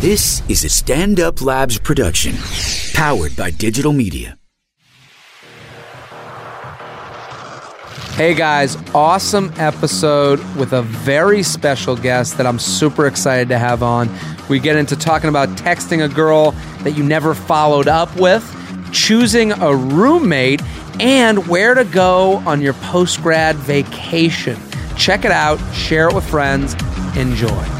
This is a Stand Up Labs production, powered by digital media. Hey guys, awesome episode with a very special guest that I'm super excited to have on. We get into talking about texting a girl that you never followed up with, choosing a roommate, and where to go on your post grad vacation. Check it out, share it with friends, enjoy.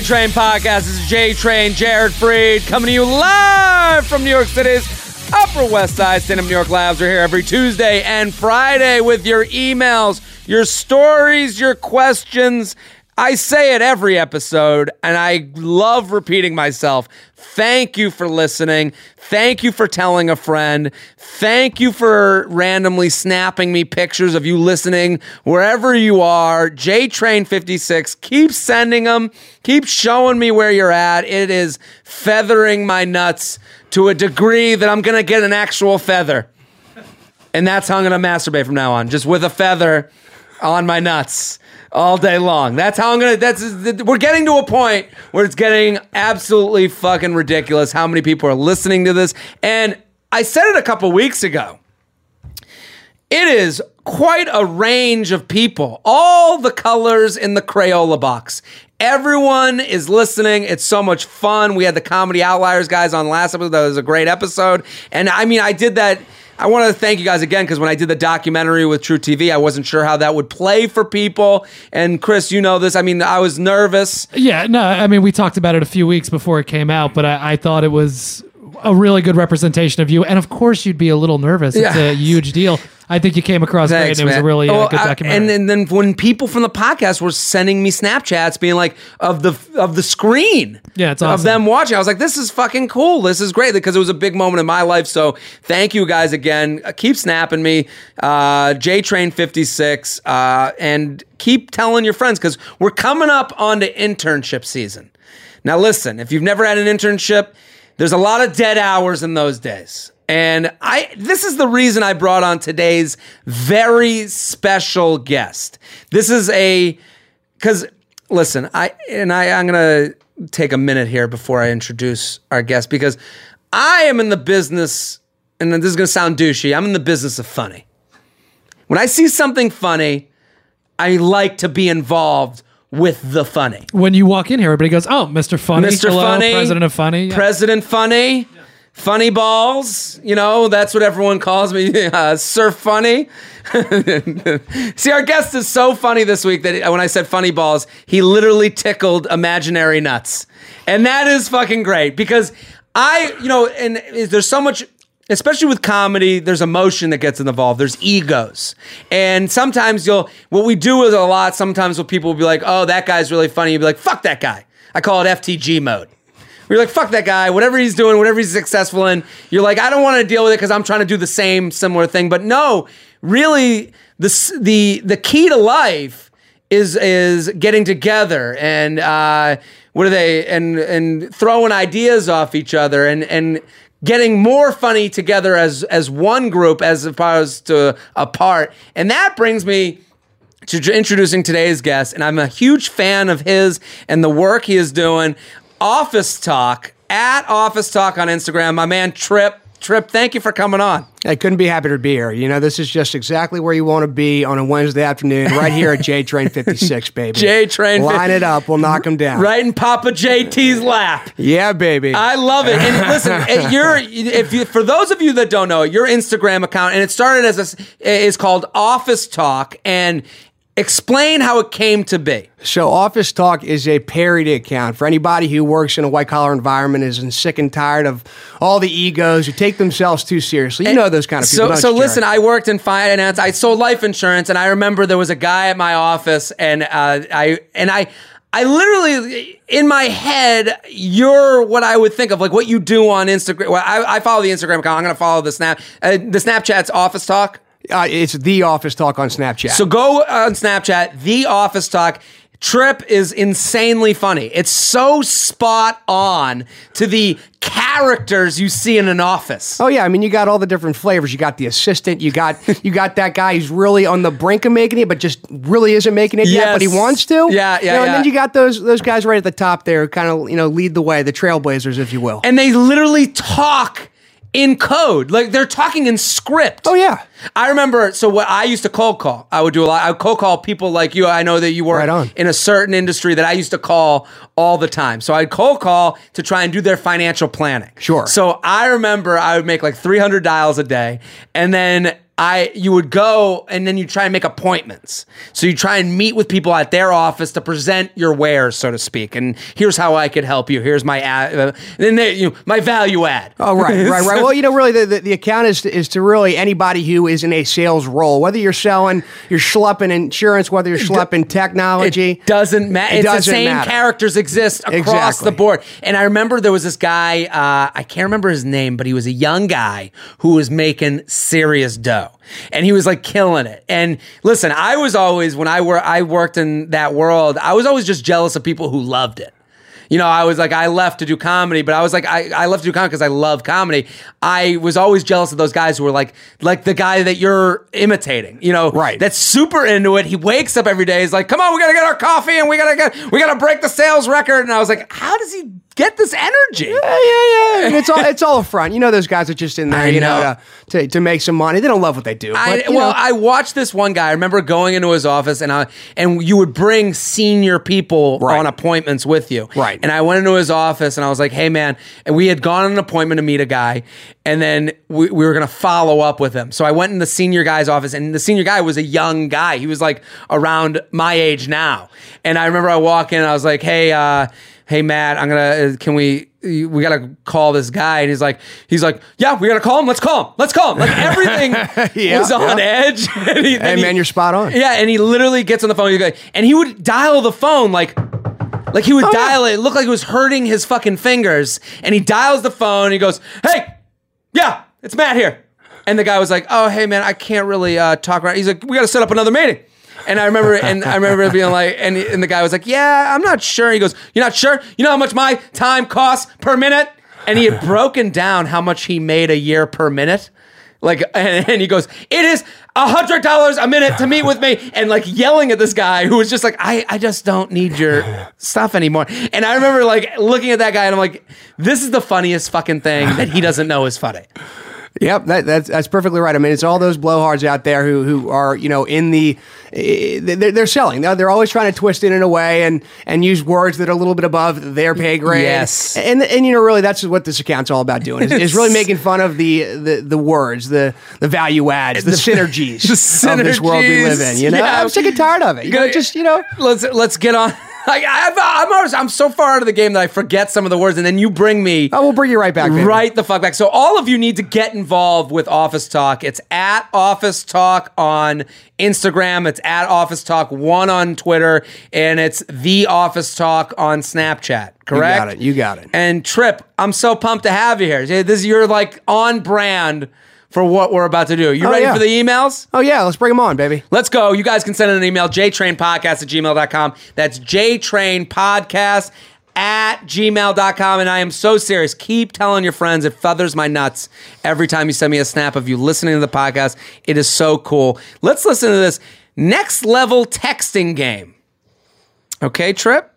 Train Podcast. This is J Train, Jared Freid, coming to you live from New York City's Upper West Side. Stand Up New York Labs are here every Tuesday and Friday with your emails, your stories, your questions. I say it every episode, and I love repeating myself. Thank you for listening. Thank you for telling a friend. Thank you for randomly snapping me pictures of you listening wherever you are. JTrain56, keep sending them. Keep showing me where you're at. It is feathering my nuts to a degree that I'm going to get an actual feather. And that's how I'm going to masturbate from now on, just with a feather on my nuts all day long. That's how I'm gonna. That's we're getting to a point where it's getting absolutely fucking ridiculous how many people are listening to this. And I said it a couple weeks ago. It is quite a range of people, all the colors in the Crayola box. Everyone is listening. It's so much fun. We had the Comedy Outliers guys on last episode. That was a great episode. And I mean, I did that. I want to thank you guys again because when I did the documentary with truTV, I wasn't sure how that would play for people. And Chris, you know this. I mean, I was nervous. Yeah, no, I mean, we talked about it a few weeks before it came out, but I, I thought it was a really good representation of you. And of course, you'd be a little nervous. It's Yeah. a huge deal. I think you came across Thanks, great, and it was a really uh, Well, good I- documentary. and, and then when people from the podcast were sending me Snapchats, being like of the of the screen, Yeah, it's of them watching, I was like, this is fucking cool. This is great because it was a big moment in my life. So thank you guys again. Uh, Keep snapping me, uh, JTrain fifty six, uh, and keep telling your friends because we're coming up onto internship season. Now listen, if you've never had an internship, there's a lot of dead hours in those days. And I this is the reason I brought on today's very special guest. This is a cuz listen, I and I I'm going to take a minute here before I introduce our guest because I am in the business and this is going to sound douchey. I'm in the business of funny. When I see something funny, I like to be involved with the funny. when you walk in here, everybody goes, "Oh, Mr. Funny, Mr. Hello, Funny, President of Funny." Yeah. President Funny, Funny Balls. You know, that's what everyone calls me. Uh, Sir Funny. See, our guest is so funny this week that when I said Funny Balls, he literally tickled imaginary nuts, and that is fucking great because I, you know, and is- there's so much. Especially with comedy, there's emotion that gets involved. There's egos, and sometimes you'll. What we do is a lot. Sometimes when people will be like, "Oh, that guy's really funny," you'll be like, "Fuck that guy." I call it FTG mode. You're like, fuck that guy, whatever he's doing, whatever he's successful in. You're like, I don't want to deal with it because I'm trying to do the same similar thing. But no, really, the the the key to life is is getting together and uh, what are they and and throwing ideas off each other and and getting more funny together as as one group as opposed to apart. And that brings me to introducing today's guest, and I'm a huge fan of his and the work he is doing. Office Talk at Office Talk on Instagram. My man Trip. Trip, thank you for coming on. I couldn't be happier to be here. You know, this is just exactly where you want to be on a Wednesday afternoon, right here at J Train 56, baby. J Train. Line it up. We'll knock them down. Right in Papa JT's lap. Yeah, baby. I love it. And listen, eh, you're if you for those of you that don't know, your Instagram account and it started as a is called Office Talk and Explain how it came to be. So, Office Talk is a parody account for anybody who works in a white collar environment, is sick and tired of all the egos who take themselves too seriously. You know those kind of people. So, so listen, I worked in finance. I sold life insurance, and I remember there was a guy at my office, and uh, I and I. I literally, in my head, you're what I would think of, like what you do on Instagram. Well, I, I follow the Instagram account. I'm going to follow the Snap. Uh, the Snapchat's Office Talk. Uh, it's the Office Talk on Snapchat. So go on Snapchat, the Office Talk. Trip is insanely funny. It's so spot on to the characters you see in an office. Oh yeah, I mean you got all the different flavors. You got the assistant. You got you got that guy who's really on the brink of making it, but just really isn't making it yet, but he wants to. Yeah, yeah, You know, And then you got those those guys right at the top there, who kind of you know lead the way, the trailblazers, if you will. And they literally talk in code. Like they're talking in script. oh yeah, I remember, so what I used to cold call, I would do a lot. I would cold call people like you. I know that you were Right on. in a certain industry that I used to call all the time. So I'd cold call to try and do their financial planning. Sure. So I remember I would make like 300 dials a day. And then I, you would go and then you try and make appointments. So you try and meet with people at their office to present your wares, so to speak. And here's how I could help you. Here's my, ad, uh, then they, you know, my value add. Oh right, right, right. Well, you know, really, the, the, the account is is to really anybody who is in a sales role, whether you're selling, you're schlepping insurance, whether you're schlepping technology. It doesn't matter. It It's doesn't the same matter. characters exist across Exactly. the board. And I remember there was this guy, uh, I can't remember his name, but he was a young guy who was making serious dough. And he was like killing it. And listen, I was always when I were I worked in that world, I was always just jealous of people who loved it. You know, I was like, I left to do comedy, but I was like, I, I left to do comedy because I love comedy. I was always jealous of those guys who were like, like the guy that you're imitating, you know, Right. That's super into it. He wakes up every day. He's like, come on, we gotta get our coffee and we gotta get, we gotta break the sales record. And I was like, how does he get this energy? Yeah, yeah, yeah. And it's all it's all a front. You know, those guys are just in there, I you know, know. to, to make some money. They don't love what they do. I, but, well, know. I watched this one guy. I remember going into his office, and I and you would bring senior people Right. on appointments with you. Right. And I went into his office, and I was like, "Hey, man!" And we had gone on an appointment to meet a guy, and then we, we were going to follow up with him. So I went in the senior guy's office, and the senior guy was a young guy. He was like around my age now. And I remember I walk in, I was like, "Hey, uh, hey, Matt, I'm gonna. Uh, can we?" We gotta call this guy, and he's like, he's like, yeah, we gotta call him. Let's call him. Let's call him. Like everything Yeah, was on yeah. edge. And he- hey and he- man, you're spot on. yeah, and he literally gets on the phone. Like, and he would dial the phone like, like he would Oh, dial it. It looked like it was hurting his fucking fingers. And he dials the phone. And he goes, "Hey, yeah, it's Matt here." And the guy was like, "Oh, hey man, I can't really uh, talk right." He's like, "We got to set up another meeting." And I remember, and I remember being like, and, and the guy was like, "Yeah, I'm not sure." He goes, "You're not sure? You know how much my time costs per minute?" And he had broken down how much he made a year per minute. Like, and, and he goes, "It is a hundred dollars a minute to meet with me," and like yelling at this guy who was just like, "I, I just don't need your stuff anymore." And I remember like looking at that guy, and I'm like, "This is the funniest fucking thing that he doesn't know is funny." Yep, that, that's that's perfectly right. I mean, it's all those blowhards out there who who are you know in the eh, they're, they're selling. They're, they're always trying to twist it in a way and and use words that are a little bit above their pay grade. Yes. and and you know really that's what this account's all about doing is, is really making fun of the, the the words, the the value adds, the, synergies, the of this world we live in. You know, yeah. I'm sick and tired of it. You know, gotta- just you know. Let's let's get on. Like I, I'm always, I'm so far out of the game that I forget some of the words, and then you bring me I will bring you right back. baby. right the fuck back. So all of you need to get involved with Office Talk. It's at Office Talk on Instagram. It's at Office Talk One on Twitter, and it's the Office Talk on Snapchat. Correct? You got it. You got it. And Trip, I'm so pumped to have you here. This you're like on brand for what we're about to do. You Oh, ready yeah. for the emails? Oh yeah, let's bring them on, baby. Let's go. You guys can send in an email, jtrainpodcast at gmail.com. That's jtrainpodcast at gmail.com. And I am so serious. Keep telling your friends. It feathers my nuts every time you send me a snap of you listening to the podcast. It is so cool. Let's listen to this next level texting game. Okay, Trip?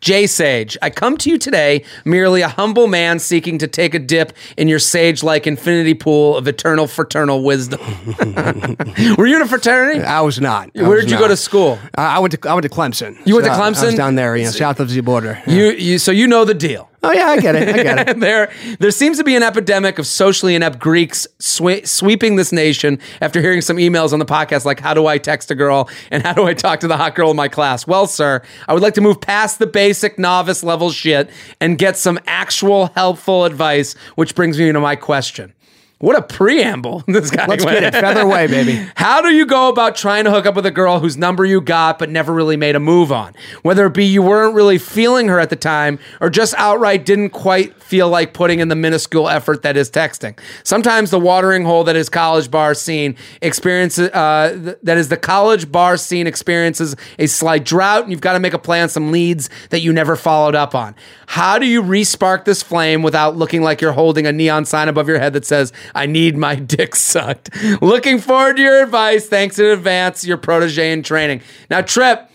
J Sage, I come to you today merely a humble man seeking to take a dip in your sage like infinity pool of eternal fraternal wisdom. Were you in a fraternity? I was not. I Where was did you not. go to school? I I went to I went to Clemson. You went to So I- I Clemson? down there, you know, south of the border. You, you, so you know the deal. Oh yeah, I get it. I get it. there, there seems to be an epidemic of socially inept Greeks swe- sweeping this nation after hearing some emails on the podcast like, How do I text a girl? And how do I talk to the hot girl in my class? Well, sir, I would like to move past the basic novice level shit and get some actual helpful advice, which brings me to my question. What a preamble this guy Let's went. get it. Feather away, baby. How do you go about trying to hook up with a girl whose number you got but never really made a move on? Whether it be you weren't really feeling her at the time or just outright didn't quite feel like putting in the minuscule effort that is texting. Sometimes the watering hole that is college bar scene experiences uh, th- that is the college bar scene experiences a slight drought and you've got to make a play on some leads that you never followed up on. How do you respark this flame without looking like you're holding a neon sign above your head that says I need my dick sucked. Looking forward to your advice. Thanks in advance, your protege in training. Now, Trip,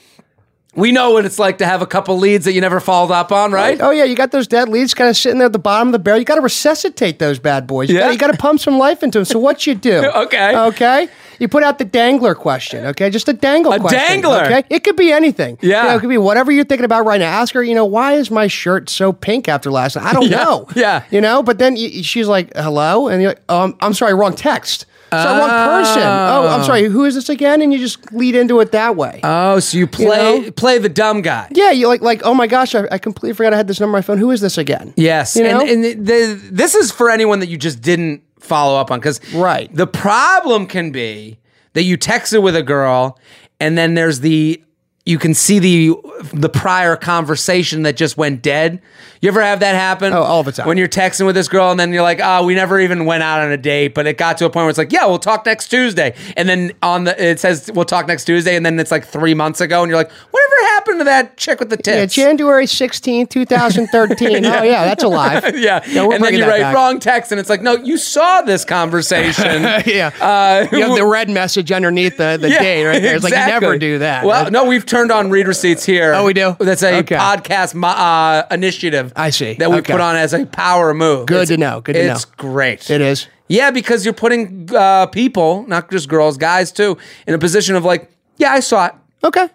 we know what it's like to have a couple leads that you never followed up on, right? Oh yeah, you got those dead leads kind of sitting there at the bottom of the barrel. You got to resuscitate those bad boys. You Yeah. gotta- you got to pump some life into them. So what you do? Okay. Okay. You put out the dangler question. Okay, just a dangle A question. dangler? Okay. It could be anything. Yeah. You know, it could be whatever you're thinking about right now. Ask her. You know, why is my shirt so pink after last night? I don't Yeah. know. Yeah. You know, but then she's like, "Hello," and you're like, um, "I'm sorry, wrong text." Sorry, one person. Oh, I'm sorry. Who is this again? And you just lead into it that way. Oh, so you play know? play the dumb guy. yeah, you like like. Oh my gosh, I, I completely forgot I had this number on my phone. Who is this again? Yes, You know? and, and the, the, this is for anyone that you just didn't follow up on because Right. the problem can be that you texted with a girl and then there's the you can see the the prior conversation that just went dead. You ever have that happen? Oh, all the time. When you're texting with this girl and then you're like, "Oh, we never even went out on a date," but it got to a point where it's like, "Yeah, we'll talk next Tuesday," and then on the it says we'll talk next Tuesday, and then it's like three months ago, and you're like, "Whatever happened to that chick with the Yeah. January 16th, 2013. Oh, yeah, that's alive. yeah, we're and then you write back. wrong text, and it's like, no, you saw this conversation. yeah. Uh, you have the red message underneath the, the Yeah, date right there. It's like you never do that. Well, no, we've turned on read receipts here. Oh, we do? That's a Okay. podcast uh, initiative. I see. That we Okay. put on as a power move. Good It's- to know, good to it's know. It's great. it is. Yeah, because you're putting uh, people, not just girls, guys too, in a position of like, yeah, I saw it. Okay.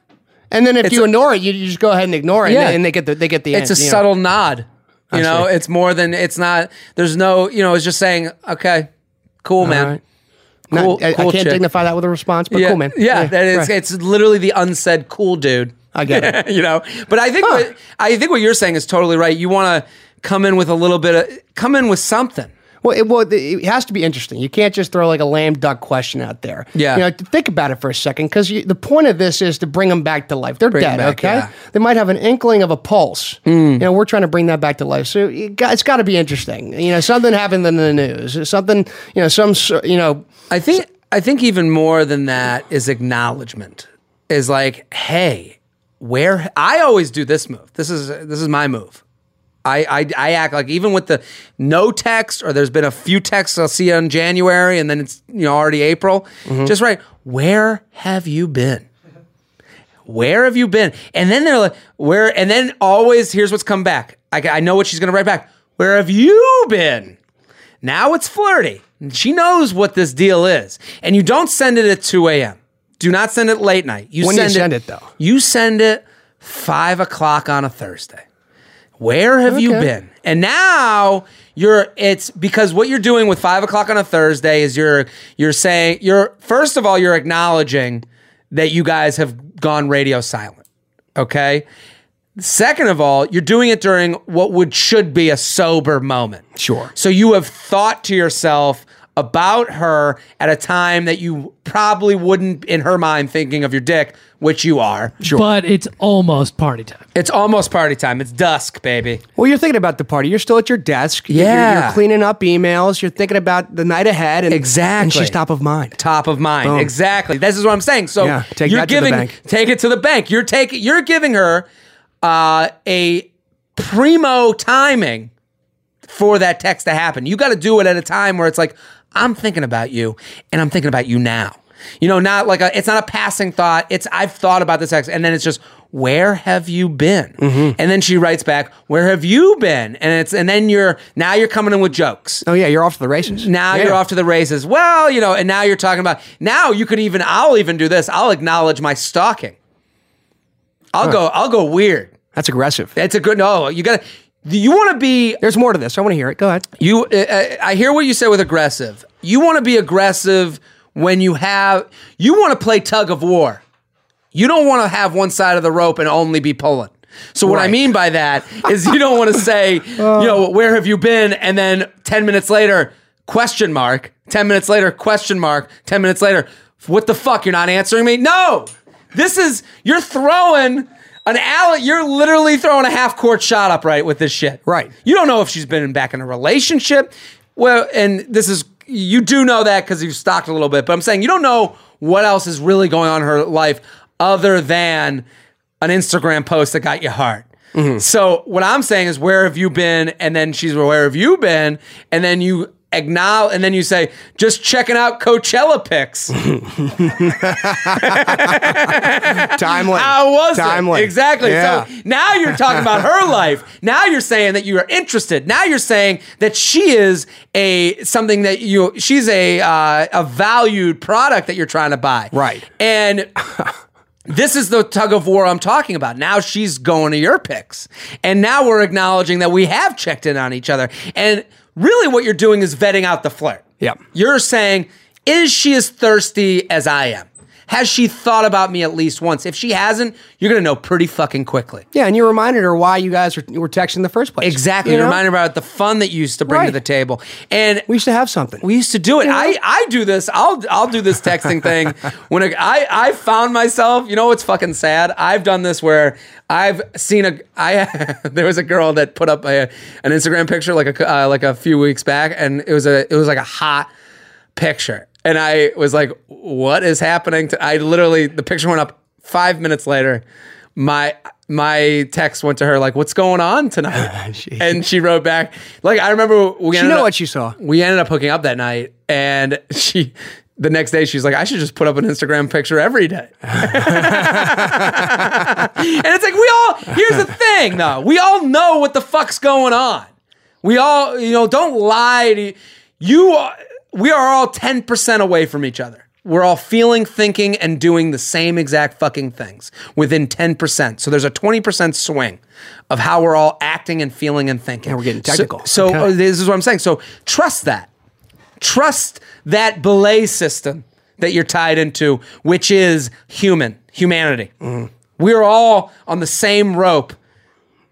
And then if It's you a- ignore it, you, you just go ahead and ignore it, Yeah. and, they get the they get the. It's a end, know. subtle nod. You I know, see. it's more than it's not. There's no, you know, it's just saying, okay, cool, man. right. Cool, I, I cool can't chick. dignify that with a response, but yeah, cool, man. Yeah, that is. right. It's literally the unsaid cool dude. I get it. you know, but I think Huh. what, I think what you're saying is totally right. You want to come in with a little bit of come in with something. Well, it, well, it has to be interesting. You can't just throw like a lame duck question out there. Yeah. You know, think about it for a second, because the point of this is to bring them back to life. They're 'em dead, back, okay? yeah. They might have an inkling of a pulse. Mm. You know, we're trying to bring that back to life. So it got, it's got to be interesting. You know, something happened in the news. Something, you know, some, you know, I think I think even more than that is acknowledgement. Is like, hey, where I always do this move. This is this is my move. I, I I act like even with the no text or there's been a few texts I'll see you in January and then it's you know already April. Mm-hmm. Just right. Where have you been? Where have you been? And then they're like, where? And then always here's what's come back. I, I know what she's gonna write back. Where have you been? Now it's flirty. She knows what this deal is. And you don't send it at 2 a.m. Do not send it late night. You When do you send send it, though? You send it five o'clock on a Thursday. Where have you been? And now you're it's because what you're doing with five o'clock on a Thursday is you're you're saying you're first of all, you're acknowledging that you guys have gone radio silent. Okay. Second of all, you're doing it during what would should be a sober moment. Sure. So you have thought to yourself about her at a time that you probably wouldn't, in her mind, thinking of your dick, which you are. Sure. But it's almost party time. It's almost party time. It's dusk, baby. well, you're thinking about the party. You're still at your desk. You're- You're, Yeah. you're cleaning up emails. You're thinking about the night ahead. And, Exactly. And she's top of mind. Top of mind. Boom. Exactly. This is what I'm saying. So Yeah, take you're that to the giving bank. take it to the bank. You're taking you're giving her uh, a primo timing for that text to happen. You got to do it at a time where it's like I'm thinking about you and I'm thinking about you now. You know, not like a it's not a passing thought. It's I've thought about this text and then it's just where have you been? Mm-hmm. And then she writes back, "Where have you been?" And it's and then you're now you're coming in with jokes. Oh yeah, you're off to the races. Now Yeah. you're off to the races. Well, you know, and now you're talking about now you could even I'll even do this. I'll acknowledge my stalking. I'll go I'll go weird. That's aggressive. That's a good no. You got to you want to be There's more to this. I want to hear it. Go ahead. you. Uh, I hear what you say with aggressive. You want to be aggressive when you have. You want to play tug of war. You don't want to have one side of the rope and only be pulling. So what I mean by that is you don't want to say, oh. you know, where have you been? And then 10 minutes later, question mark. 10 minutes later, question mark. 10 minutes later, what the fuck? You're not answering me? No. This is you're throwing an alley. You're literally throwing a half court shot up right with this shit. Right. You don't know if she's been back in a relationship. Well, and this is you do know that because you've stalked a little bit, but I'm saying you don't know what else is really going on in her life other than an Instagram post that got you hard. Mm-hmm. So what I'm saying is, where have you been? And then she's, where have you been? And then you acknowledge, and then you say, just checking out Coachella pics. Timely. How was Timely. it? Exactly. Yeah. So now you're talking about her life. Now you're saying that you are interested. Now you're saying that she is a something that you she's a uh, a valued product that you're trying to buy. Right. And this is the tug of war I'm talking about. Now she's going to your picks. And now we're acknowledging that we have checked in on each other. And really what you're doing is vetting out the flirt. Yep. You're saying, is she as thirsty as I am? Has she thought about me at least once? If she hasn't, you're gonna know pretty fucking quickly. Yeah, and you reminded her why you guys were, were texting in the first place. Exactly. You You know? remind her about the fun that you used to bring to the table. And We used to have something. we used to do it. I, I do this. I'll I'll do this texting thing when a, I I found myself. You know what's fucking sad? I've done this where I've seen a I there was a girl that put up a, an Instagram picture like a uh, like a few weeks back, and it was a it was like a hot picture, and I was like, "What is happening?" To I literally the picture went up five minutes later. My my text went to her like, "What's going on tonight?" and she wrote back like, "I remember we She know up- what she saw. we ended up hooking up that night and she the next day she's like i should just put up an instagram picture every day and it's like we all here's the thing though we all know what the fuck's going on we all you know don't lie to you are- we are all 10% away from each other we're all feeling thinking and doing the same exact fucking things within 10% so there's a 20% swing of how we're all acting and feeling and thinking And we're getting So- technical. so, Okay. uh, this is what i'm saying so trust that trust that belay system that you're tied into, which is human, humanity. We're all on the same rope.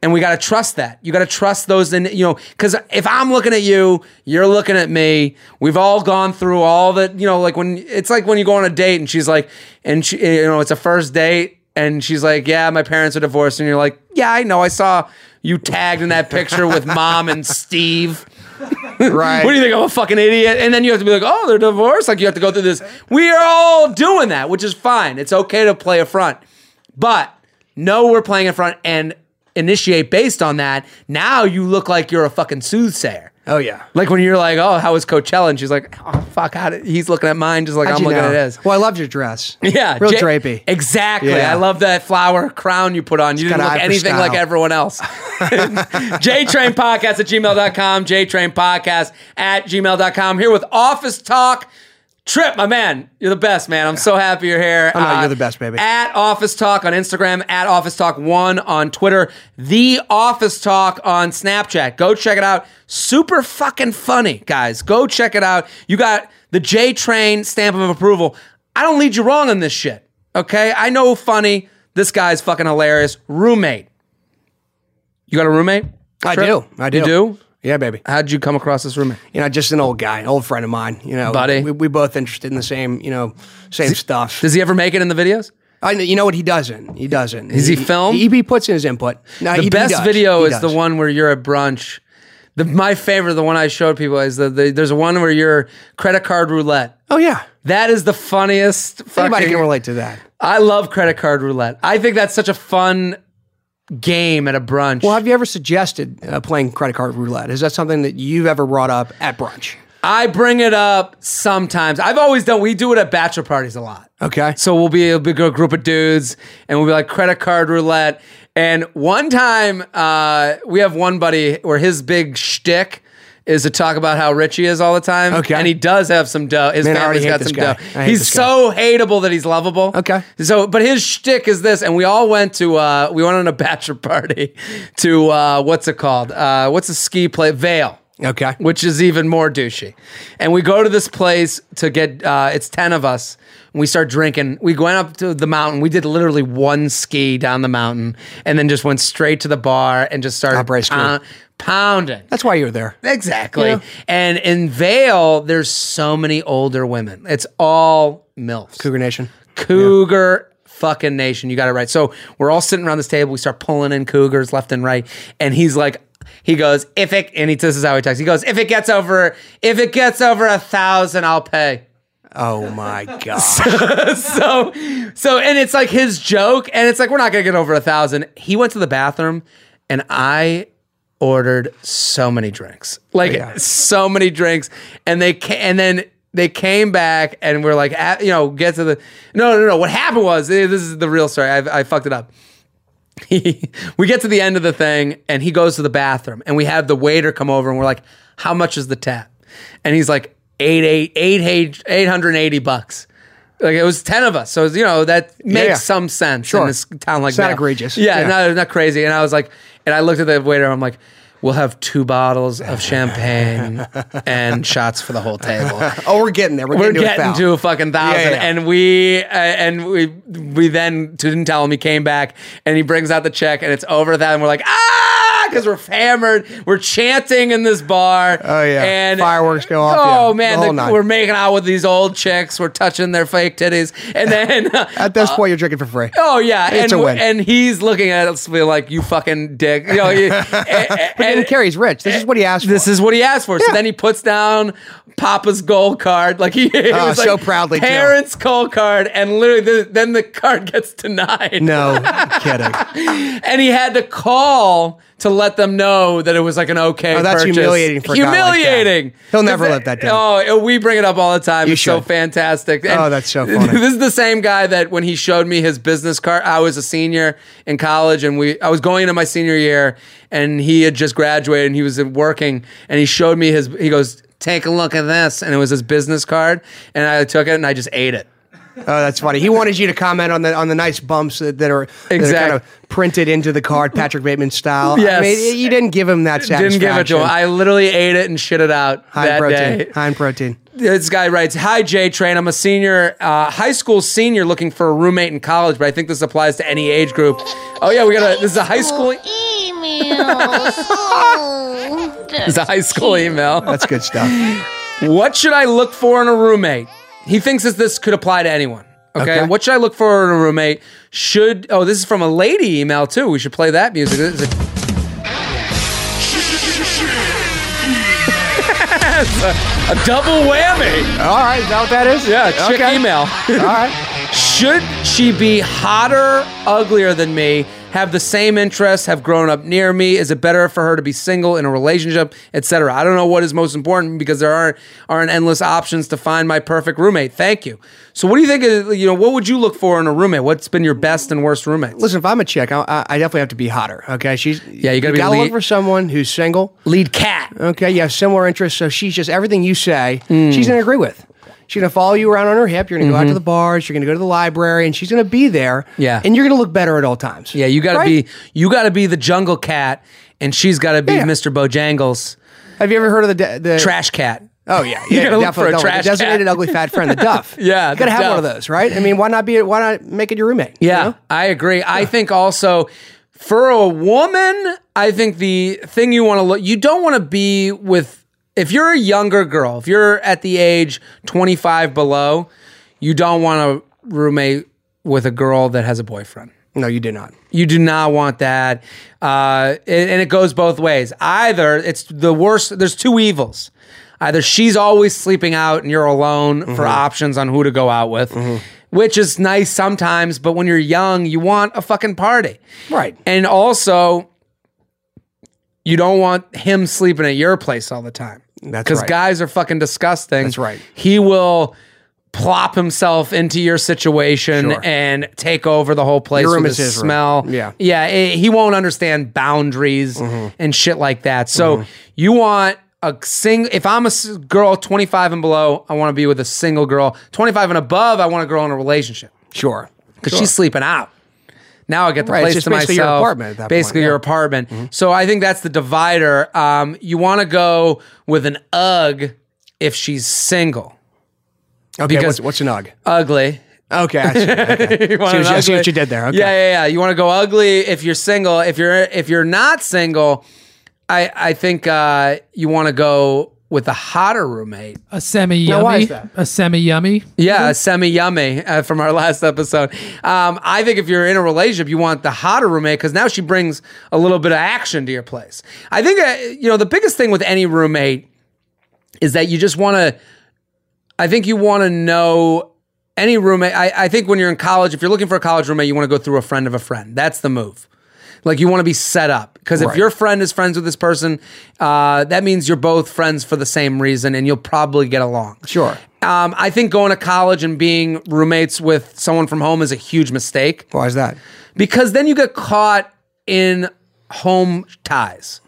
And we got to trust that. You got to trust those, in, you know, because if I'm looking at you, you're looking at me. We've all gone through all the, you know, like when it's like when you go on a date and she's like, and she, you know, it's a first date and she's like, yeah, my parents are divorced. And you're like, yeah, I know. I saw you tagged in that picture with mom and Steve. Right. What do you think? I'm a fucking idiot. And then you have to be like, oh, they're divorced. Like you have to go through this. We are all doing that, which is fine. It's okay to play a front, but know we're playing a front and initiate based on that. Now you look like you're a fucking soothsayer. Oh yeah. Like when you're like, oh, how was Coachella? And she's like, oh, fuck, how did, he's looking at mine just like How'd I'm looking know? at his. Well, I loved your dress. Yeah, Real J- drapey. Exactly. Yeah. I love that flower crown you put on. You didn't look anything style. like everyone else. JTrain Podcast at gmail.com. JTrain Podcast at gmail.com. Here with Office Talk. Trip, my man, you're the best, man. I'm so happy you're here. Uh, I know, you're the best, baby. At Office Talk on Instagram, at Office Talk One on Twitter, The Office Talk on Snapchat. Go check it out. Super fucking funny, guys. Go check it out. You got the J Train stamp of approval. I don't lead you wrong on this shit. Okay, I know funny. This guy's fucking hilarious. Roommate. You got a roommate? I Trip? do. I do. You do? Yeah, baby. How'd you come across this roommate? You know, just an old guy, old friend of mine. You know, Buddy. We, we both interested in the same, you know, same stuff. Does he ever make it in the videos? I know, you know what he doesn't. He doesn't. Is he film? He, he puts in his input. No, The he, he best does. video He is the does. one where you're at brunch. The, my favorite, the one I showed people, is the, the there's one where you're credit card roulette. Oh yeah. That is the funniest. Anybody fucking- can relate to that. I love credit card roulette. I think that's such a fun game at a brunch. Well, have you ever suggested uh, playing credit card roulette? Is that something that you've ever brought up at brunch? I bring it up sometimes. I've always done. We do it at bachelor parties a lot. Okay. So we'll be a big group of dudes, and we'll be like credit card roulette. And one time, uh, we have one buddy where his big shtick is to talk about how rich he is all the time. Okay. And he does have some dough. His Man, I already family's hate got this some guy. dough. I hate He's this guy. so hateable that he's lovable. Okay. So, but his shtick is this, and we all went to, uh, we went on a bachelor party to, uh, what's it called? Uh, what's a ski play? Vail Okay. which is even more douchey. And we go to this place to get, uh, it's 10 of us. And we start drinking. We went up to the mountain. We did literally one ski down the mountain and then just went straight to the bar and just started pound- pounding. That's why you were there. Exactly. Yeah. And in Vail, there's so many older women. It's all MILFs. Cougar Nation. Cougar fucking nation. You got it right. So we're all sitting around this table. We start pulling in cougars left and right. And he's like, he goes, if it, and he, this is how he talks. He goes, if it gets over, if it gets over a thousand, I'll pay. Oh my god. So, so, and it's like his joke. And it's like, we're not going to get over a thousand. He went to the bathroom and I ordered so many drinks, like Yeah. so many drinks. And they, ca- and then, they came back and we're like, ah, you know, get to the. No, no, no. What happened was eh, this is the real story. I, I fucked it up. He, we get to the end of the thing and he goes to the bathroom and we have the waiter come over and we're like, how much is the tab? And he's like, eight, eight, eight, eight, 880 bucks. Like it was 10 of us. So, you know, that makes yeah. some sense Sure. in this town like It's not Vail. egregious. Yeah, Yeah. Not, not crazy. And I was like, and I looked at the waiter and I'm like, we'll have two bottles of champagne and shots for the whole table Oh, we're getting there. We're, we're getting, getting to, a to a fucking thousand, Yeah, yeah. and we uh, and we we then didn't tell him. He came back and he brings out the check, and it's over that, and we're like ah, because we're hammered. We're chanting in this bar. Oh, yeah. and Fireworks go off, Oh yeah. man, The the- we're making out with these old chicks. We're touching their fake titties, and then. At this point, you're drinking for free. Oh yeah, It's and a win. and he's looking at us being like, "You fucking dick," you know. he- and, But then Kerry's rich. This is what he asked for. this is what he asked for. So then he puts down Papa's gold card, like he, he Oh, was so like, proudly, parents' gold card, and literally the, then the card gets denied. no kidding. and he had to call to let them know that it was like an okay. Oh, that's purchase. humiliating for guy like humiliating. He'll never let that down. Oh, we bring it up all the time. You it's so should. fantastic. Oh, that's so funny. This is the same guy that when he showed me his business card, I was a senior in college, and we I was going into my senior year, and he had just graduated, and he was working, and he showed me his. He goes, "Take a look at this," and it was his business card, and I took it and I just ate it. Oh, that's funny. He wanted you to comment on the on the nice bumps that, that are that are kind of printed into the card, Patrick Bateman style. I Yes. mean, you didn't give him that satisfaction. Didn't give it to him. I literally ate it and shit it out high that protein. day. High in protein. This guy writes, "Hi J Train. I'm a senior, uh, high school senior, looking for a roommate in college, but I think this applies to any age group." Oh yeah, we got a. This is a high school. email. Oh, This is a high school email. That's good stuff. What should I look for in a roommate? He thinks that this could apply to anyone. Okay? Okay. What should I look for in a roommate? Should oh, this is from a lady email too. We should play that music. This is a- a, a double whammy. All right, is that what that is? Yeah, chick Okay. email. All right. Should she be hotter, uglier than me, have the same interests, have grown up near me? Is it better for her to be single in a relationship, etc.? I don't know what is most important because there aren't aren't endless options to find my perfect roommate. Thank you. So, what do you think? Is, you know, what would you look for in a roommate? What's been your best and worst roommate? Listen, if I'm a chick, I, I- definitely have to be hotter. Okay, she's Yeah, you gotta be gotta lead- look for someone who's single. Lead cat. Okay, you have similar interests, so she's just everything you say, hmm. she's gonna agree with. She's gonna follow you around on her hip. You're gonna go out to the bars. You're gonna go to the library, and she's gonna be there. Mm-hmm. Yeah. and you're gonna look better at all times. Yeah, you got to Right? be you got to be the jungle cat, and she's got to be Yeah. Mr. Bojangles Have you ever heard of the de- the trash cat. Oh yeah, You yeah, gotta look for a trash the designated cat. ugly fat friend, the Duff. Yeah, you gotta have one of those, right? I mean, why not be? Why not make it your roommate? you Yeah, know? I agree. I think also for a woman, I think the thing you want to look, you don't want to be with, if you're a younger girl, if you're at the age 25 below, you don't want to roommate with a girl that has a boyfriend. No, you do not. You do not want that. Uh, and, and it goes both ways. Either it's the worst, there's two evils. Either she's always sleeping out and you're alone for options on who to go out with, which is nice sometimes, but when you're young, you want a fucking party. Right. And also, you don't want him sleeping at your place all the time. That's Because right. guys are fucking disgusting. That's right. He will plop himself into your situation Sure. and take over the whole place Your with is his smell. Yeah. Yeah. eh, he won't understand boundaries Mm-hmm. and shit like that. So you want a sing. If I'm a s- girl 25 and below, I want to be with a single girl. 25 and above, I want a girl in a relationship Sure. because she's sleeping out. Now I get the Right, place to basically your apartment at that point, basically your yeah. apartment. So I think that's the divider. Um, you want to go with an UGG if she's single. Okay. Because- what's, what's an UGG? Ugly. Okay. I see. Okay. You want See what you- see what you did there. Okay. Yeah, yeah, yeah. You want to go ugly if you're single. If you're if you're not single, I I think uh, you want to go with a hotter roommate. A semi yummy. A semi yummy. Yeah, semi yummy uh, from our last episode. Um, I think if you're in a relationship, you want the hotter roommate because now she brings a little bit of action to your place. I think uh, you know the biggest thing with any roommate is that you just want to. I think you want to know any roommate. I, I think when you're in college, if you're looking for a college roommate, you want to go through a friend of a friend. That's the move. Like you want to be set up because if Right. your friend is friends with this person, uh, that means you're both friends for the same reason, and you'll probably get along. Sure. Um, I think going to college and being roommates with someone from home is a huge mistake Why is that? because then you get caught in home ties.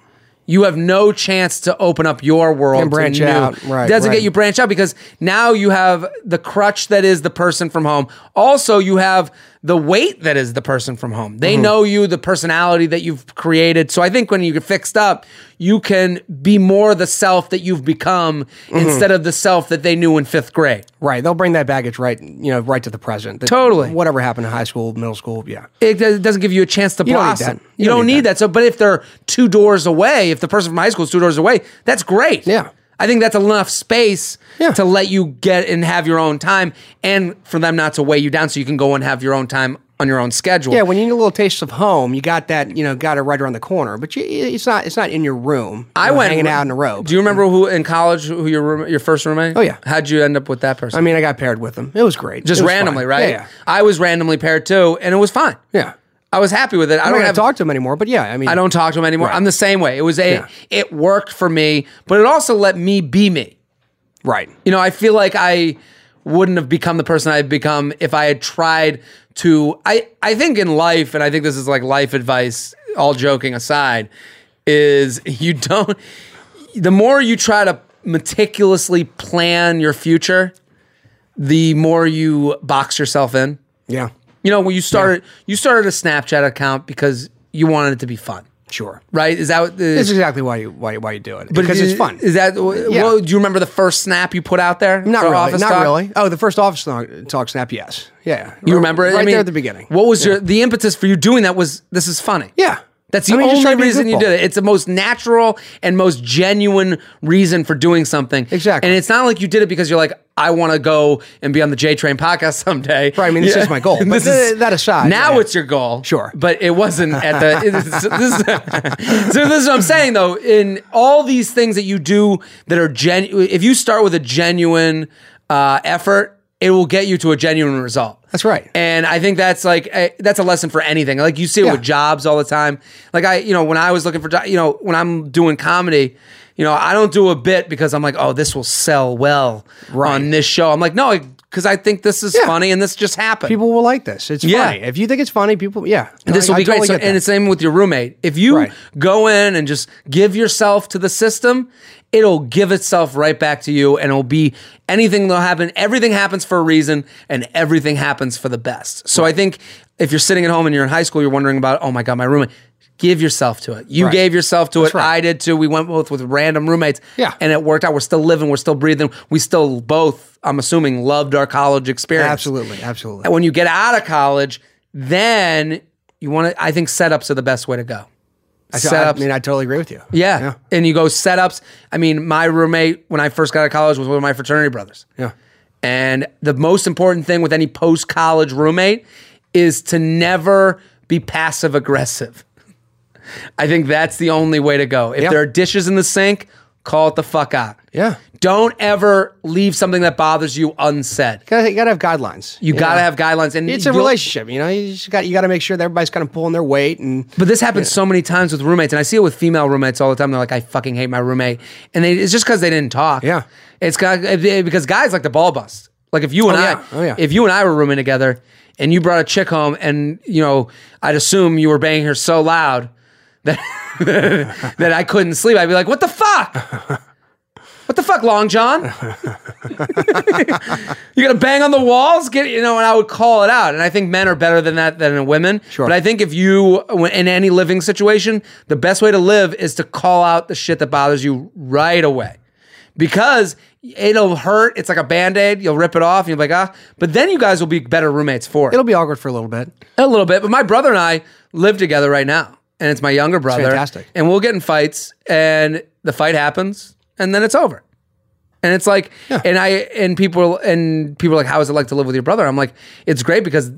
You have no chance to open up your world. And branch out. Right, Doesn't right. get you branch out because now you have the crutch that is the person from home. Also, you have the weight that is the person from home. They Mm-hmm. know you, the personality that you've created. So I think when you get fixed up, you can be more the self that you've become Mm-hmm. instead of the self that they knew in fifth grade. Right. They'll bring that baggage right, you know, right to the present. That- Totally. Whatever happened in high school, middle school, yeah. it it doesn't give you a chance to You don't blossom. that. You, don't, need that. So, but if they're two doors away, if the person from high school is two doors away, that's great. Yeah. I think that's enough space Yeah. to let you get and have your own time, and for them not to weigh you down, so you can go and have your own time on your own schedule. Yeah, when you need a little taste of home, you got that, you know, got it right around the corner. But you, it's not, it's not in your room. you I know, went hanging out in a robe. Do you remember who in college who your room, your first roommate? Oh, yeah. How'd you end up with that person? I mean, I got paired with them. It was great. just was randomly, fine. right? Yeah, I was randomly paired too, and it was fine. yeah. I was happy with it. I I'm not don't have talk to them anymore, but yeah, I mean, I don't talk to him anymore. Right. I'm the same way. It was a Yeah. it worked for me, but it also let me be me. Right. You know, I feel like I wouldn't have become the person I've become if I had tried to I I think in life and I think this is like life advice all joking aside is you don't the more you try to meticulously plan your future, the more you box yourself in. Yeah. You know, when you started you started a Snapchat account because you wanted it to be fun, Sure. right? Is that what the, This is exactly why you why, why you do it but because is- it's fun. Is that? Yeah. Well, do you remember the first snap you put out there? not really. Office Not Talk? really. Oh, the first office talk, snap. Yes. Yeah. You remember it? right I mean, there at the beginning? What was your the impetus for you doing that? Was this is funny? Yeah. That's the I mean, only reason you did it. It's the most natural and most genuine reason for doing something. Exactly. And it's not like you did it because you're like, I want to go and be on the J Train podcast someday. Right, I mean, this is my goal. But This th- that aside, now yeah. it's your goal. Sure. but it wasn't at the. it- this, this, so this is what I'm saying though. In all these things that you do that are genuine, if you start with a genuine uh, effort, it will get you to a genuine result. That's right. And I think that's like a, that's a lesson for anything. Like you see it Yeah. with jobs all the time. Like I, you know, when I was looking for, jo- you know, when I'm doing comedy, you know, I don't do a bit because I'm like, oh, this will sell well Right. on this show. I'm like, no, because I think this is Yeah. funny and this just happened. People will like this. It's Yeah. funny. If you think it's funny, people, yeah. this I- will be I great. totally So, and the same with your roommate. If you Right. go in and just give yourself to the system, it'll give itself right back to you, and it'll be anything that'll happen. Everything happens for a reason, and everything happens for the best. So I think if you're sitting at home and you're in high school, you're wondering about, oh my god, my roommate. Give yourself to it. You Right. gave yourself to That's it. right. I did too. We went both with random roommates. Yeah. And it worked out. We're still living. We're still breathing. We still both, I'm assuming, loved our college experience. absolutely, absolutely. And when you get out of college, then you want to. I think setups are the best way to go. I, setups, I mean, I totally agree with you. yeah. yeah. And you go setups. I mean, my roommate when I first got out of college was one of my fraternity brothers. Yeah. And the most important thing with any post college roommate is to never be passive aggressive. I think that's the only way to go. If Yeah. there are dishes in the sink, call it the fuck out. Yeah. Don't ever leave something that bothers you unsaid. Gotta, you gotta have guidelines. You got to know? have guidelines, and It's a relationship, you know. You just got you got to make sure that everybody's kind of pulling their weight, and But this happens so many times with roommates, and I see it with female roommates all the time. They're like, "I fucking hate my roommate," and they, it's just because they didn't talk. Yeah. it's got, because guys like the ball bust. Like if you and Oh, I, yeah. Oh, yeah. if you and I were rooming together, and you brought a chick home, and you know, I'd assume you were banging her so loud that that I couldn't sleep. I'd be like, "What the fuck." What the fuck, Long John? you gotta bang on the walls, get you know, and I would call it out. And I think men are better than that than women. Sure. But I think if you in any living situation, the best way to live is to call out the shit that bothers you right away. Because it'll hurt. It's like a band-aid. You'll rip it off and you're like, ah. But then you guys will be better roommates for it. It'll be awkward for a little bit. A little bit, but my brother and I live together right now, and it's my younger brother. fantastic. And we'll get in fights, and the fight happens, and then it's over. And it's like, and I and people and people are like, how is it like to live with your brother? I'm like, it's great because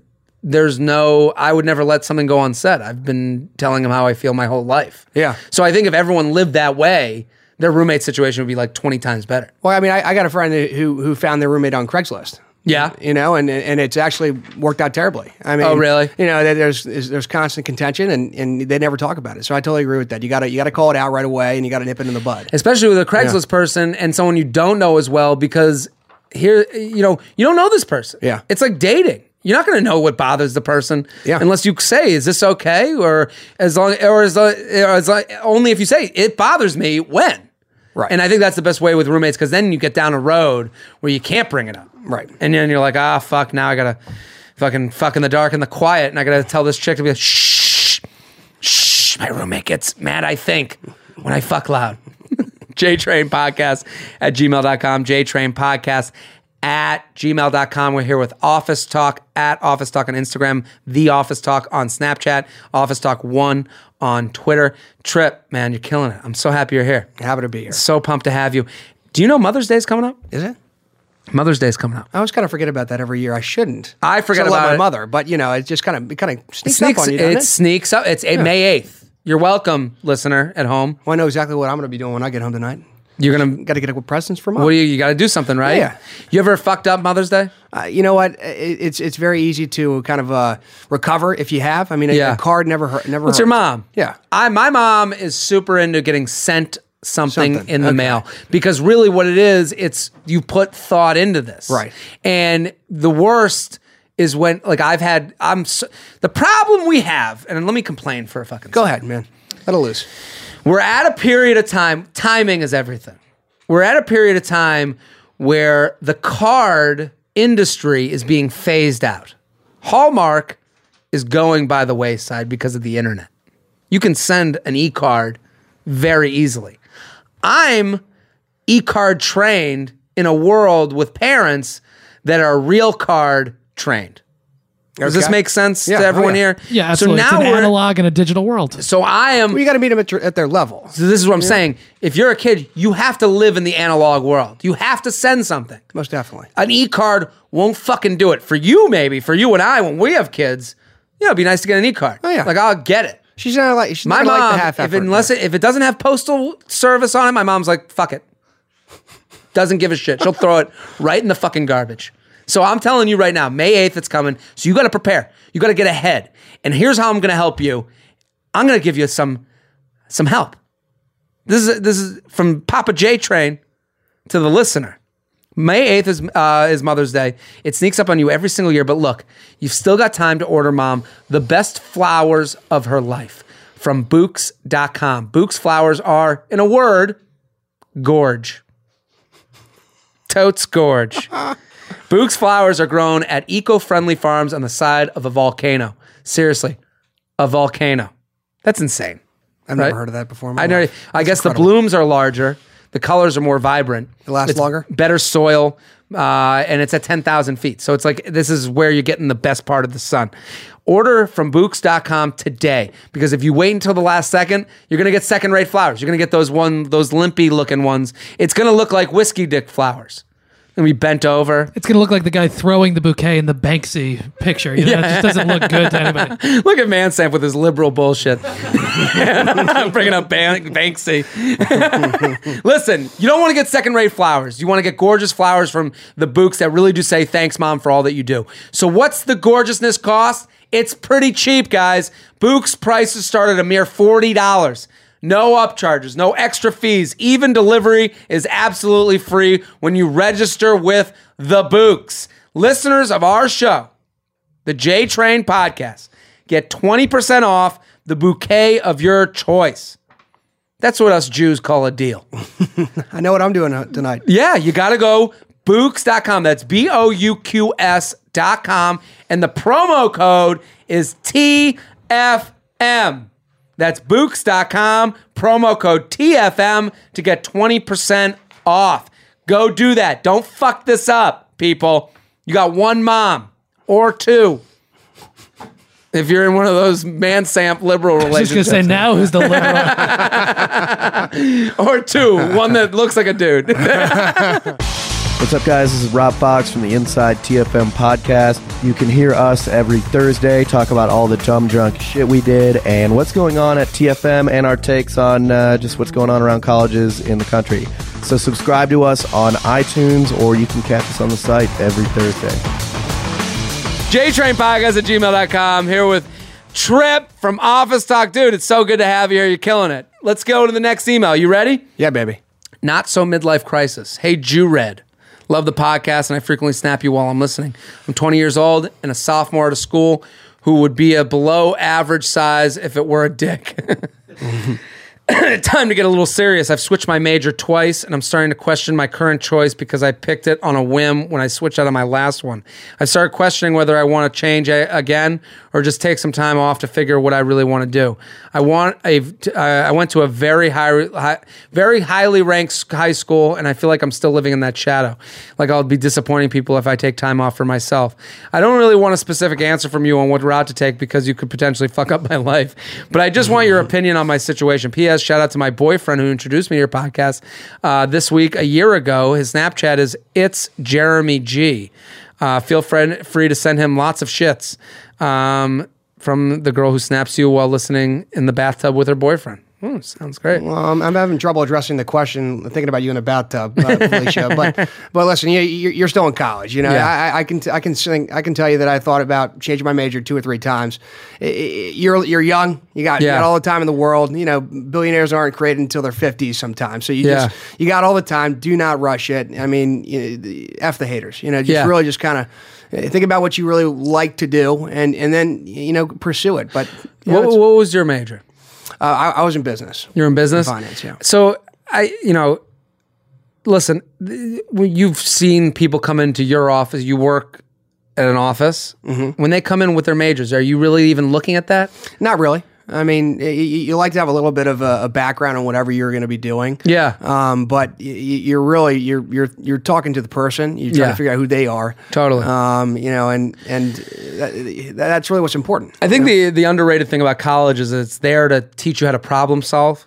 there's no. I would never let something go on set. I've been telling him how I feel my whole life. Yeah. So I think if everyone lived that way, their roommate situation would be like 20 times better. Well, I mean, I, I got a friend who who found their roommate on Craigslist. Yeah. you know, and and it's actually worked out terribly. I oh, mean, Oh, really? You know, there's there's constant contention, and, and they never talk about it. So I totally agree with that. You got to you got to call it out right away, and you got to nip it in the bud. especially with a Craigslist person and someone you don't know as well because here you know you don't know this person. Yeah. it's like dating. You're not going to know what bothers the person Yeah. unless you say, "Is this okay?" or as long or as, or as long, only if you say it bothers me when. Right. And I think that's the best way with roommates because then you get down a road where you can't bring it up. Right. And then you're like, ah, fuck. Now I gotta fucking fuck in the dark and the quiet, and I gotta tell this chick to be like, shh, shh. My roommate gets mad. I think when I fuck loud. JTrain Podcast at gmail.com. JTrain Podcast at gmail.com. We're here with Office Talk at Office Talk on Instagram, The Office Talk on Snapchat, Office Talk 1 on Twitter. Trip, man, you're killing it. I'm so happy you're here. Happy to be here. So pumped to have you. Do you know Mother's Day is coming up? Is it? Mother's Day is coming up. I always kind of forget about that every year. I shouldn't. I forget I about my it. mother, but you know, it just kind of it kind of sneaks, sneaks, up on you, it, it? sneaks up. It's a May 8th. You're welcome, listener at home. Well, I know exactly what I'm going to be doing when I get home tonight. You're going to, Got to get a presents for mom. what do you, you got to do something, right? Yeah. You ever fucked up Mother's Day? Uh, you know what? It, it's it's very easy to kind of uh, recover if you have. I mean, a, Yeah. a card never hurt. Never. What's your mom? Yeah. I my mom is super into getting sent something, Something, in the okay. mail because really what it is, it's you put thought into this. Right. And the worst is when like I've had I'm so, the problem we have and let me complain for a fucking Go second. ahead, man. It loose. We're at a period of time, timing is everything. We're at a period of time where the card industry is being phased out. Hallmark is going by the wayside because of the internet. You can send an e card very easily. I'm e card trained in a world with parents that are real card trained. Does this make sense Yeah, to oh, everyone yeah. here? Yeah, So now it's an we're analog and a digital world. so I am Well, you got to meet them at, your- at their level. so this is what I'm saying. If you're a kid, you have to live in the analog world. You have to send something. Most definitely. An e-card won't fucking do it. For you, maybe. For you and I, when we have kids, yeah, it'd be nice to get an e-card. Oh, yeah. Like I'll get it. She's not like she's My not mom, like the half if it, unless it, if it doesn't have postal service on it, my mom's like, fuck it. Doesn't give a shit. She'll throw it right in the fucking garbage. So I'm telling you right now, May 8th, it's coming. So you got to prepare. You got to get ahead. And here's how I'm going to help you. I'm going to give you some some help. This is this is from Papa J Train to the listener. May 8th is uh, is Mother's Day. It sneaks up on you every single year, but look, you've still got time to order mom the best flowers of her life from Bouqs.com. Bouqs flowers are, in a word, gorge. Totes gorge. Bouqs flowers are grown at eco-friendly farms on the side of a volcano. Seriously, a volcano. That's insane. I've never heard of that before. I know. I guess incredible. the blooms are larger. The colors are more vibrant. It lasts longer? Better soil, uh, and it's at ten thousand feet. So it's like this is where you're getting the best part of the sun. Order from Bouqs.com today because if you wait until the last second, you're gonna get second-rate flowers. You're gonna get those one, those limpy looking ones. It's gonna look like whiskey dick flowers. And we bent over. It's gonna look like the guy throwing the bouquet in the Banksy picture. You know, it just doesn't look good to anybody. Look at ManSamp with his liberal bullshit. I'm bringing up Ban- Banksy. Listen, you don't want to get second rate flowers. You want to get gorgeous flowers from the Bouqs that really do say thanks, mom, for all that you do. So, what's the gorgeousness cost? It's pretty cheap, guys. Bouqs prices start at a mere $40. No upcharges, no extra fees. Even delivery is absolutely free when you register with the Bouqs. Listeners of our show, the J Train podcast. Get 20% off the bouquet of your choice. That's what us Jews call a deal. I know what I'm doing uh, tonight. Yeah, you got to go Bouqs.com. That's B O U Q S.com. And the promo code is TFM. That's Bouqs.com, promo code TFM to get 20% off. Go do that. Don't fuck this up, people. You got one mom or two. If you're in one of those ManSamp liberal I was just gonna say now who's the liberal? or two, one that looks like a dude. What's up, guys? This is Rob Fox from the Inside TFM podcast. You can hear us every Thursday talk about all the dumb drunk shit we did and what's going on at TFM and our takes on uh, just what's going on around colleges in the country. So, subscribe to us on iTunes or you can catch us on the site every Thursday. JTrainPodcast at gmail.com here with Trip from Office Talk. Dude, it's so good to have you here. You're killing it. Let's go to the next email. You ready? Yeah, baby. Not so midlife crisis. Hey, Jew Red. Love the podcast, and I frequently snap you while I'm listening. I'm 20 years old and a sophomore at a school who would be a below average size if it were a dick. Time to get a little serious. I've switched my major twice, and I'm starting to question my current choice because I picked it on a whim when I switched out of my last one. I started questioning whether I want to change again or just take some time off to figure what I really want to do. I want a. uh, I went to a very high, high, very highly ranked high school, and I feel like I'm still living in that shadow. Like I'll be disappointing people if I take time off for myself. I don't really want a specific answer from you on what route to take because you could potentially fuck up my life. But I just want your opinion on my situation. P.S. Shout out to my boyfriend who introduced me to your podcast uh, this week. A year ago, his Snapchat is it's Jeremy G. Uh, feel friend, free to send him lots of shits um, from the girl who snaps you while listening in the bathtub with her boyfriend. Hmm, sounds great. Um, I'm having trouble addressing the question, thinking about you in a bathtub, uh, Felicia. but but listen, you, you're, you're still in college. You know, Yeah. I, I- can t- I can sing, I can tell you that I thought about changing my major two or three times. You're you're young. You got, you got all the time in the world. You know, billionaires aren't created until their 50s sometimes. So you Yeah. just you got all the time. Do not rush it. I mean, you f the haters. You know, just Yeah. really just kind of. Think about what you really like to do, and, and then you know pursue it. But you know, What, what was your major? Uh, I, I was in business. You're in business, finance, yeah. So I, you know, listen, when you've seen people come into your office. You work at an office. Mm-hmm. When they come in with their majors, are you really even looking at that? Not really. I mean, y- y- you like to have a little bit of a, a background on whatever you're going to be doing. Yeah. Um, but y- y- you're really you're you're you're talking to the person. You're trying Yeah. to figure out who they are. Totally. Um, you know, and and that, that's really what's important. I think the the underrated thing about college is it's there to teach you how to problem solve.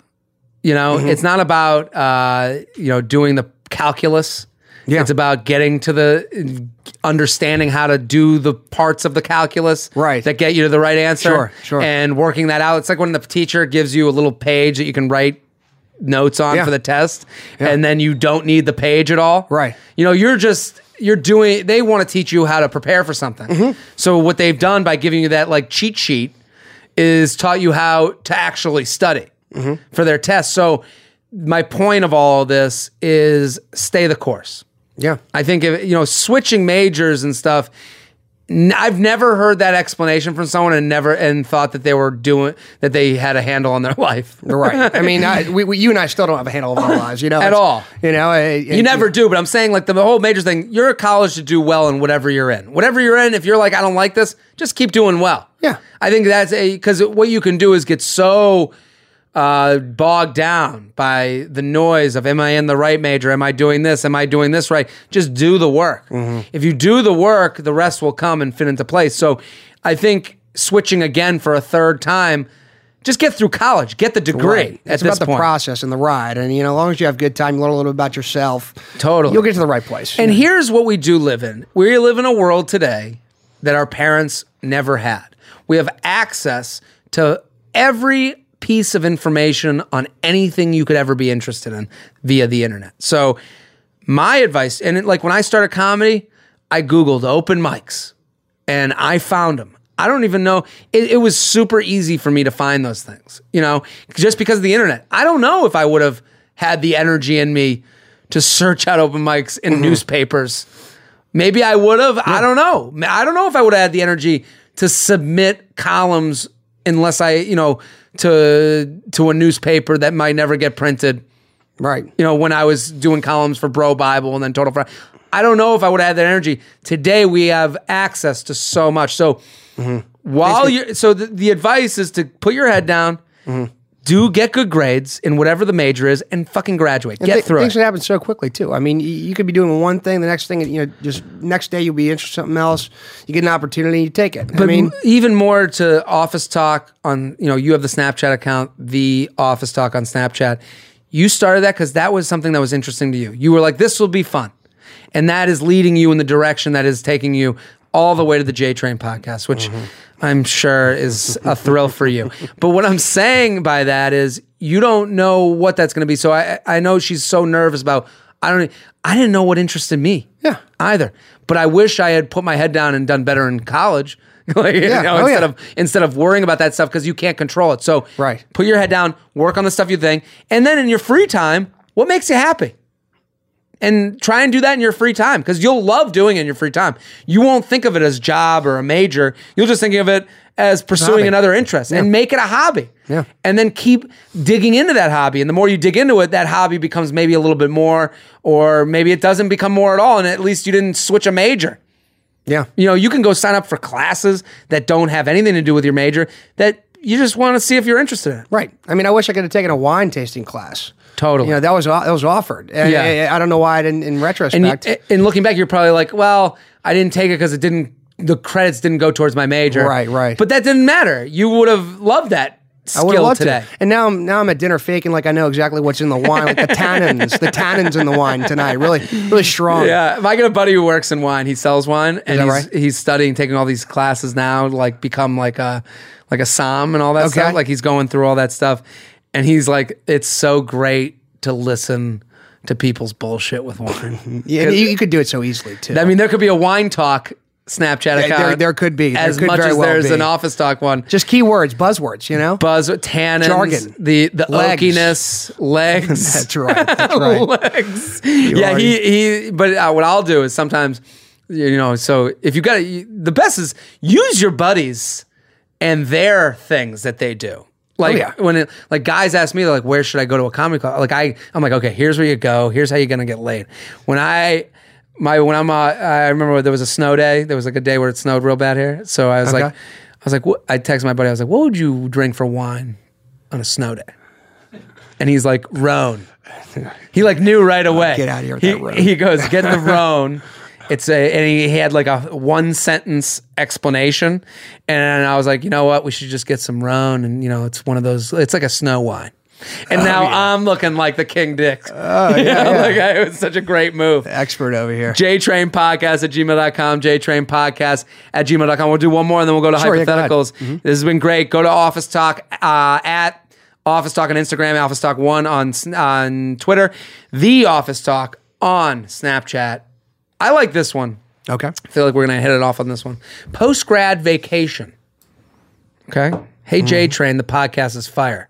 You know, Mm-hmm. it's not about uh, you know doing the calculus. Yeah. It's about getting to the understanding how to do the parts of the calculus Right. that get you to the right answer. Sure, sure. And working that out. It's like when the teacher gives you a little page that you can write notes on Yeah. for the test, Yeah. and then you don't need the page at all. Right. You know, you're just you're doing. They want to teach you how to prepare for something. Mm-hmm. So what they've done by giving you that like cheat sheet is taught you how to actually study Mm-hmm. for their test. So my point of all of this is stay the course. Yeah. I think if, you know switching majors and stuff. n- I've never heard that explanation from someone and never and thought that they were doing that they had a handle on their life. Right. I mean, I, we, we, you and I still don't have a handle on our lives. You know, At all. You know, You never do, but I'm saying like the whole major thing. You're a college to do well in whatever you're in. Whatever you're in, if you're like I don't like this, just keep doing well. Yeah. I think that's a because what you can do is get so uh, bogged down by the noise of am I in the right major? Am I doing this? Am I doing this right? Just do the work. If you do the work, the rest will come and fit into place. So I think switching again for a third time, just get through college, get the degree Right. It's about the point. process and the ride, and you know, as long as you have good time, you learn a little bit about yourself. Totally. you'll get to the right place. And know. here's what we do live in. We live in a world today that our parents never had. We have access to every piece of information on anything you could ever be interested in via the internet. So, my advice, and it, like when I started comedy, I Googled open mics and I found them. I don't even know. It, it was super easy for me to find those things, you know, just because of the internet. I don't know if I would have had the energy in me to search out open mics in mm-hmm. newspapers. Maybe I would have. I don't know. I don't know if I would have had the energy to submit columns unless I, you know, to to a newspaper that might never get printed. Right. You know, when I was doing columns for BroBible and then Total Fry, I don't know if I would have had that energy. Today we have access to so much. So mm-hmm. while you, so the, the advice is to put your head down, mm-hmm. Do get good grades in whatever the major is, and fucking graduate. And get thi- through things it. can happen so quickly too. I mean, you, you could be doing one thing, the next thing, you know, just next day you'll be interested in something else. You get an opportunity, you take it. But I mean, even more to Office Talk on, you know, you have the Snapchat account, the Office Talk on Snapchat. You started that because that was something that was interesting to you. You were like, this will be fun. And that is leading you in the direction that is taking you all the way to the J Train podcast, which mm-hmm. I'm sure is a thrill for you. But what I'm saying by that is you don't know what that's going to be. So I, I know she's so nervous about, I don't, I didn't know what interested me Yeah. either. But I wish I had put my head down and done better in college. like, you Yeah. know, Oh, instead yeah. of instead of worrying about that stuff because you can't control it. So Right. put your head down, work on the stuff you think, and then in your free time, what makes you happy? And try and do that in your free time because you'll love doing it in your free time. You won't think of it as job or a major. You'll just think of it as pursuing another interest and make it a hobby. Yeah. And then keep digging into that hobby. And the more you dig into it, that hobby becomes maybe a little bit more, or maybe it doesn't become more at all. And at least you didn't switch a major. yeah. You know, you can go sign up for classes that don't have anything to do with your major that you just want to see if you're interested in. Right. I mean, I wish I could have taken a wine tasting class. Totally. You know, that was that was offered. And Yeah. I, I don't know why I didn't in retrospect. you, and looking back, you're probably like, well, I didn't take it because it didn't, the credits didn't go towards my major. Right, right. But that didn't matter. You would have loved that I would skill today. to. And now I'm now I'm at dinner faking like I know exactly what's in the wine, like the tannins, the tannins in the wine tonight. Really, really strong. Yeah, if I got a buddy who works in wine. He sells wine, and he's right? he's studying, taking all these classes now, like become like a like a som and all that Okay. stuff. Like he's going through all that stuff, and he's like, it's so great to listen to people's bullshit with wine. Yeah, you, you could do it so easily too. I mean, there could be a wine talk Snapchat there- account. there could be. There as could much as well there's be. an office talk one. just keywords, buzzwords. You know. Buzz, tannins, Jargon. the the Legs. oakiness, legs. That's right. That's right. legs. Yeah, are- he he. But uh, what I'll do is sometimes, you know, so if you got the best is use your buddies and their things that they do. Like Oh, yeah. when it, like guys ask me they're like, where should I go to a comedy club? Like I, I'm like, okay, here's where you go. Here's how you're gonna get laid. When I. My when I'm uh, I remember there was a snow day. There was like a day where it snowed real bad here. So I was like, I was like, what? I texted my buddy. I was like, what would you drink for wine on a snow day? And he's like, Rhone. He like knew right away. Get outta here with he. He goes, get the Rhone. It's a, and he had like a one sentence explanation. And I was like, you know what? We should just get some Rhone. And, you know, it's one of those, it's like a snow wine. And now I'm looking like the King Dick. Oh, yeah, yeah. like, it was such a great move. Expert over here. JTrain Podcast at gmail.com, JTrain Podcast at gmail.com. We'll do one more and then we'll go to Sure, yeah, go hypotheticals. This has been great. Go to Office Talk uh, at Office Talk on Instagram, Office Talk 1 on, on Twitter, The Office Talk on Snapchat. I like this one. Okay. I feel like we're going to hit it off on this one. Post grad vacation. Okay. Hey, J mm. Train, the podcast is fire.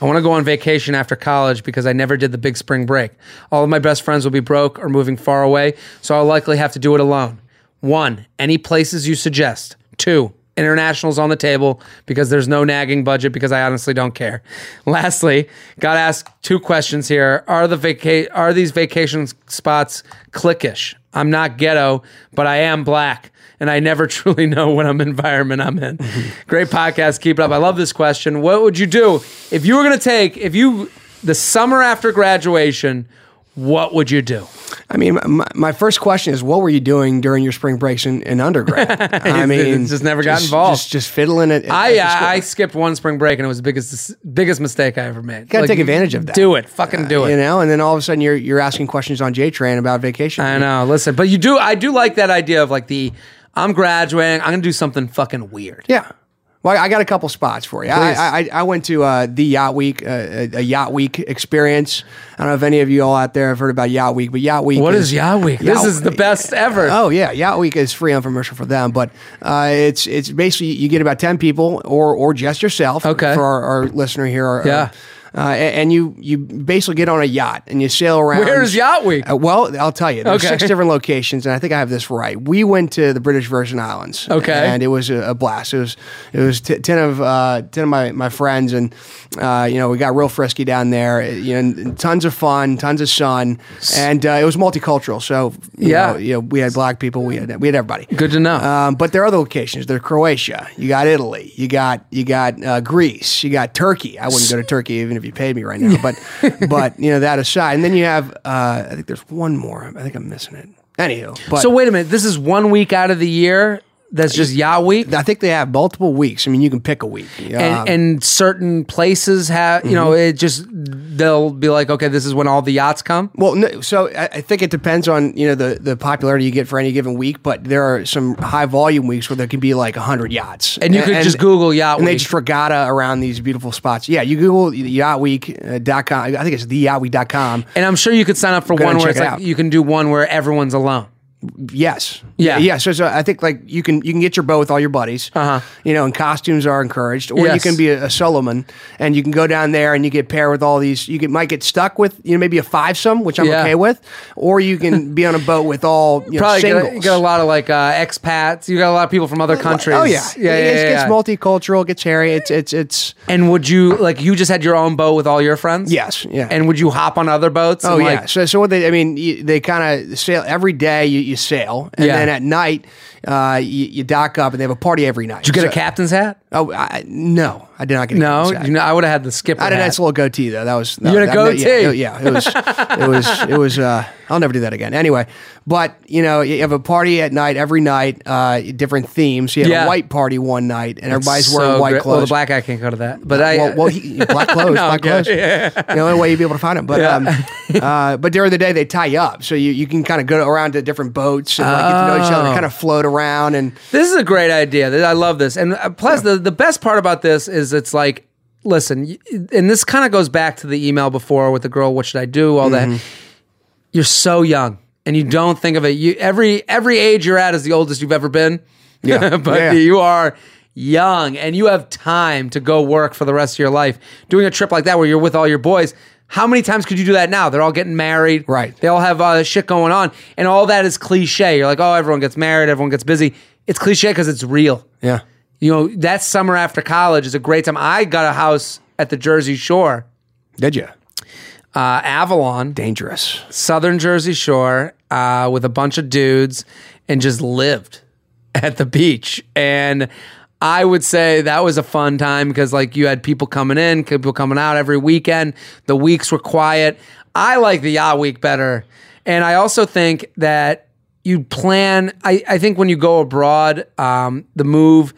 I want to go on vacation after college because I never did the big spring break. All of my best friends will be broke or moving far away, so I'll likely have to do it alone. One, any places you suggest. Two, internationals on the table because there's no nagging budget because I honestly don't care. Lastly, got to ask two questions here. Are the vaca- are these vacation spots cliquish? I'm not ghetto, but I am black and I never truly know what I'm environment I'm in. Great podcast. Keep it up. I love this question. What would you do if you were going to take, if you, the summer after graduation, what would you do? I mean, my, my first question is, what were you doing during your spring breaks in, in undergrad? I mean, just never got involved. Just, just fiddling it. I uh, I skipped one spring break and it was the biggest biggest mistake I ever made. Gotta take advantage of that. Do it, fucking do it. you know, and then all of a sudden you're you're asking questions on J Train about vacation. I know. Listen, but you do. I do like that idea of like the I'm graduating. I'm gonna do something fucking weird. Yeah. Well, I got a couple spots for you. I, I I went to uh, the Yacht Week, uh, a, Yacht Week experience. I don't know if any of you all out there have heard about Yacht Week, but Yacht Week. What is Yacht Week? This is the best ever. Oh yeah, Yacht Week is free infomercial for them, but uh, it's it's basically you get about ten people or or just yourself. Okay. For our, our listener here, our, Yeah. Uh, and you you basically get on a yacht and you sail around. Where's Yacht Week? Uh, well, I'll tell you. There's Okay. six different locations, and I think I have this right. We went to the British Virgin Islands. Okay. and it was a, a blast. It was it was t- ten of uh, ten of my, my friends, and uh, you know we got real frisky down there. You know, tons of fun, tons of sun, and uh, it was multicultural. So you Yeah. know, you know, we had black people, we had we had everybody. Good to know. Um, but there are other locations. There's Croatia. You got Italy. You got you got uh, Greece. You got Turkey. I wouldn't go to Turkey even if you paid me right now. But but you know that aside, and then you have uh, I think there's one more. I think I'm missing it. Anywho, but so wait a minute. This is one week out of the year. That's just Yacht Week. I think they have multiple weeks. I mean, you can pick a week. and, Um, and certain places have you know Mm-hmm. it just they'll be like okay this is when all the yachts come Well, no, so I, I think it depends on you know the the popularity you get for any given week, but there are some high volume weeks where there can be like hundred yachts, And you could just Google Yacht and they Week. just regatta around these beautiful spots. Yeah, you Google yachtweek.com. I think it's theyachtweek.com. and i'm sure you could sign up for one where check it's it like out. you can do one where everyone's alone Yes. Yeah. Yeah. So, so I think like you can you can get your boat with all your buddies. Uh-huh. You know, and costumes are encouraged, or you can be a, a Solomon and you can go down there and you get paired with all these. You get, might get stuck with you know maybe a five some, which I'm Yeah. okay with, or you can be on a boat with all you know, probably get a, get a lot of like uh, expats you got a lot of people from other countries Oh yeah, yeah, yeah, It yeah, gets yeah. multicultural. It gets hairy. It's it's it's. and would you like you just had your own boat with all your friends Yes, yeah. and would you hop on other boats Oh yeah. like, So so what they I mean you, they kind of sail every day. You, you sail and Yeah. then at night uh, you, you dock up and they have a party every night. did you get a captain's hat Oh I, no, I did not get a no you know, i would have had the skipper I had a hat. nice little goatee though. That was You had a that- goatee? Yeah, yeah, it was it was it was. Uh, I'll never do that again. Anyway, but you know, you have a party at night every night, uh, different themes. You have Yeah. a white party one night, and everybody's So wearing white great. clothes. well the black guy can't go to that but i well, well he, black clothes, No, black clothes. The only way you'd be able to find him. But Yeah. um, uh, but during the day they tie you up, so you, you can kind of go around to different boats and like, get to know each other, Oh. kind of float around, and This is a great idea. I love this. And uh, plus, the, the best part about this is it's like, listen, and this kind of goes back to the email before with the girl, what should I do? All Mm-hmm. that. You're so young and you don't think of it. You every every age you're at is the oldest you've ever been. Yeah. but Yeah. you are young and you have time to go work for the rest of your life. Doing a trip like that where you're with all your boys. How many times could you do that now? They're all getting married. Right. They all have uh, shit going on. And all that is cliche. You're like, oh, everyone gets married, everyone gets busy. It's cliche because it's real. yeah, You know, that summer after college is a great time. I got a house at the Jersey Shore, did you? uh, Avalon, Dangerous. southern Jersey Shore, uh, with a bunch of dudes and just lived at the beach. And I would say that was a fun time because, like, you had people coming in, people coming out every weekend. The weeks were quiet. I like the yacht week better. And I also think that you plan, I, I think when you go abroad, um, the move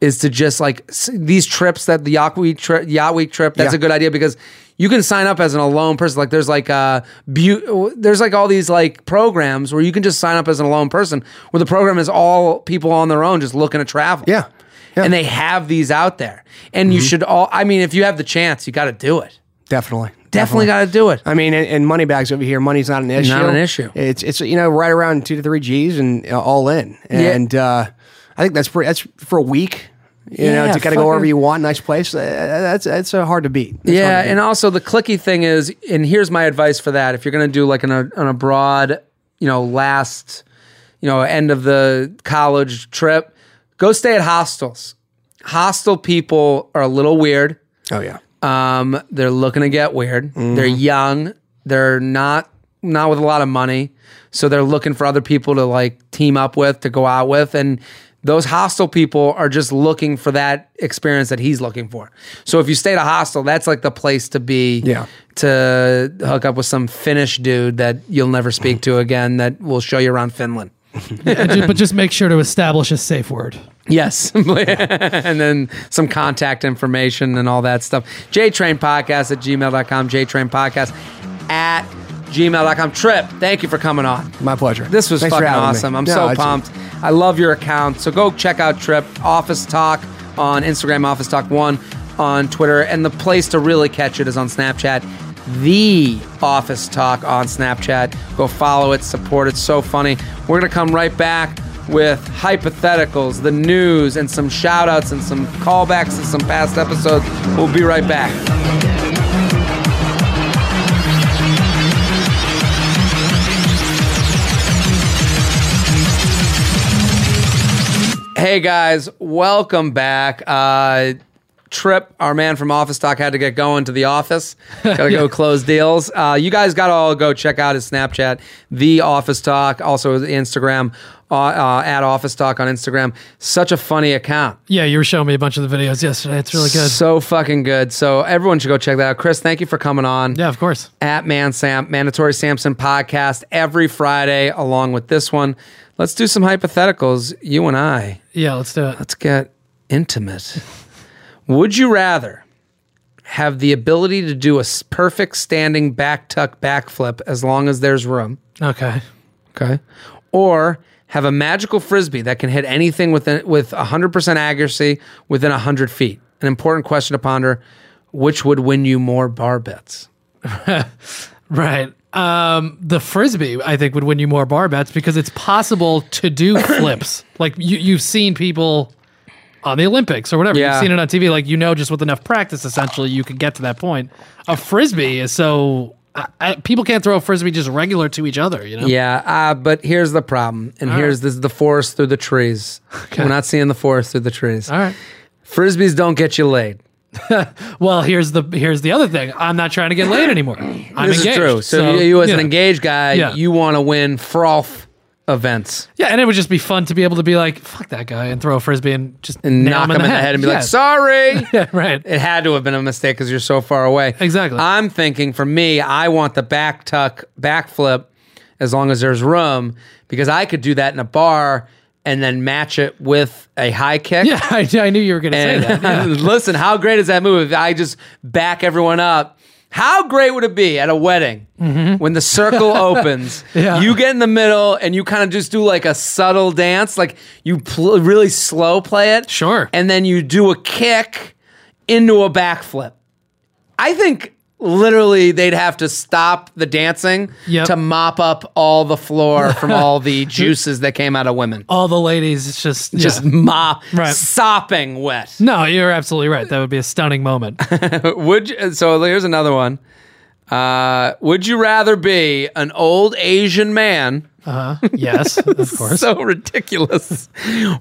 is to just like these trips that the yacht week trip, yacht week trip. That's Yeah. a good idea because you can sign up as an alone person. Like there's like uh beau- there's like all these like programs where you can just sign up as an alone person where the program is all people on their own just looking to travel. Yeah. Yeah. Mm-hmm. And they have these out there. And you should all I mean if you have the chance, you got to do it. Definitely. Definitely got to do it. I mean, and, and money bags over here, money's not an issue. Not an issue. It's it's you know right around two to three G's and uh, all in, and uh, I think that's pretty. That's for a week. You know, to kind of go wherever you want, nice place. Uh, that's that's uh, hard to beat. That's Yeah, to beat. and also the clicky thing is, and here's my advice for that: if you're going to do like an, an abroad, you know, last, you know, end of the college trip, go stay at hostels. Hostel people are a little weird. oh yeah, Um, they're looking to get weird. They're young. They're not not with a lot of money, so they're looking for other people to like team up with to go out with, and those hostel people are just looking for that experience that he's looking for. So if you stay at a hostel, that's like the place to be. Yeah. To hook up with some Finnish dude that you'll never speak to again that will show you around Finland. Yeah, ju- but just make sure to establish a safe word. Yes. and then some contact information and all that stuff. JTrain Podcast at gmail.com. JTrain Podcast at gmail.com. Trip, thank you for coming on. my pleasure. This was Thanks fucking having me. awesome. I'm No, so pumped. I love your account. So go check out Trip, Office Talk on Instagram, Office Talk 1 on Twitter. And the place to really catch it is on Snapchat. The Office Talk on Snapchat. Go follow it, support it. So funny. We're going to come right back with hypotheticals, the news, and some shout outs and some callbacks to some past episodes. We'll be right back. Hey guys, welcome back. Uh, Trip, our man from Office Talk, had to get going to the office. Got to go close deals. Uh, you guys got to all go check out his Snapchat, The Office Talk, also his Instagram, uh, uh, at Office Talk on Instagram. Such a funny account. Yeah, you were showing me a bunch of the videos yesterday. It's really good. So fucking good. So everyone should go check that out. Chris, thank you for coming on. Yeah, of course. At Man Sam, Mandatory Samson podcast every Friday, along with this one. Let's do some hypotheticals, you and I. Yeah, let's do it. Let's get intimate. Would you rather have the ability to do a s- perfect standing back tuck backflip as long as there's room? Okay. Okay. Or have a magical frisbee that can hit anything within with 100% accuracy within 100 feet? An important question to ponder. Which would win you more bar bets? Right. Um, the frisbee, I think, would win you more bar bets because it's possible to do flips. like you, you've seen people on the Olympics or whatever. Yeah. You've seen it on TV. Like you know, just with enough practice, essentially, you could get to that point. A frisbee is so I, I, people can't throw a frisbee just regular to each other. You know. Yeah, uh, but here's the problem. And here's this is the forest through the trees. We're not seeing the forest through the trees. All right. Frisbees don't get you laid. Well, here's the here's the other thing. I'm not trying to get laid anymore. I'm this engaged. is true. So, you, you as an know. engaged guy, Yeah. you want to win froth events Yeah, and it would just be fun to be able to be like, "Fuck that guy," and throw a frisbee and just and knock him in the head and be Yeah. like, "Sorry." Yeah, right. It had to have been a mistake because you're so far away. Exactly. I'm thinking for me, I want the back tuck, backflip, as long as there's room, because I could do that in a bar and then match it with a high kick. Yeah, I, I knew you were going to say that. Yeah. listen, how great is that move? If I just back everyone up. How great would it be at a wedding when the circle opens? Mm-hmm. Yeah. You get in the middle and you kind of just do like a subtle dance, like you pl- really slow play it. Sure. And then you do a kick into a backflip. I think literally they'd have to stop the dancing Yep. to mop up all the floor from all the juices that came out of women. All the ladies, it's just Just yeah. mop, Right. sopping wet. no. You're absolutely right. That would be a stunning moment. Would you, so here's another one. Uh, would you rather be an old Asian man, yes, of course. so ridiculous,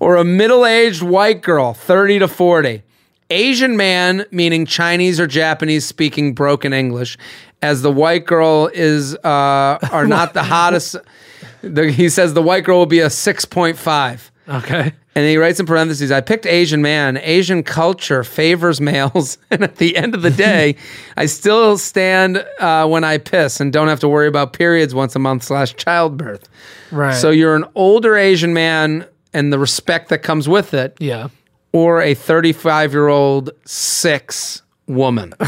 or a middle-aged white girl, 30 to 40? Asian man meaning Chinese or Japanese speaking broken English, as the white girl is uh, are not the hottest. The, he says the white girl will be a 6.5. okay. And he writes in parentheses, I picked Asian man. Asian culture favors males. And at the end of the day, I still stand uh, when I piss and don't have to worry about periods once a month slash childbirth. Right. So you're an older Asian man and the respect that comes with it, yeah. Or a 35 year old six woman.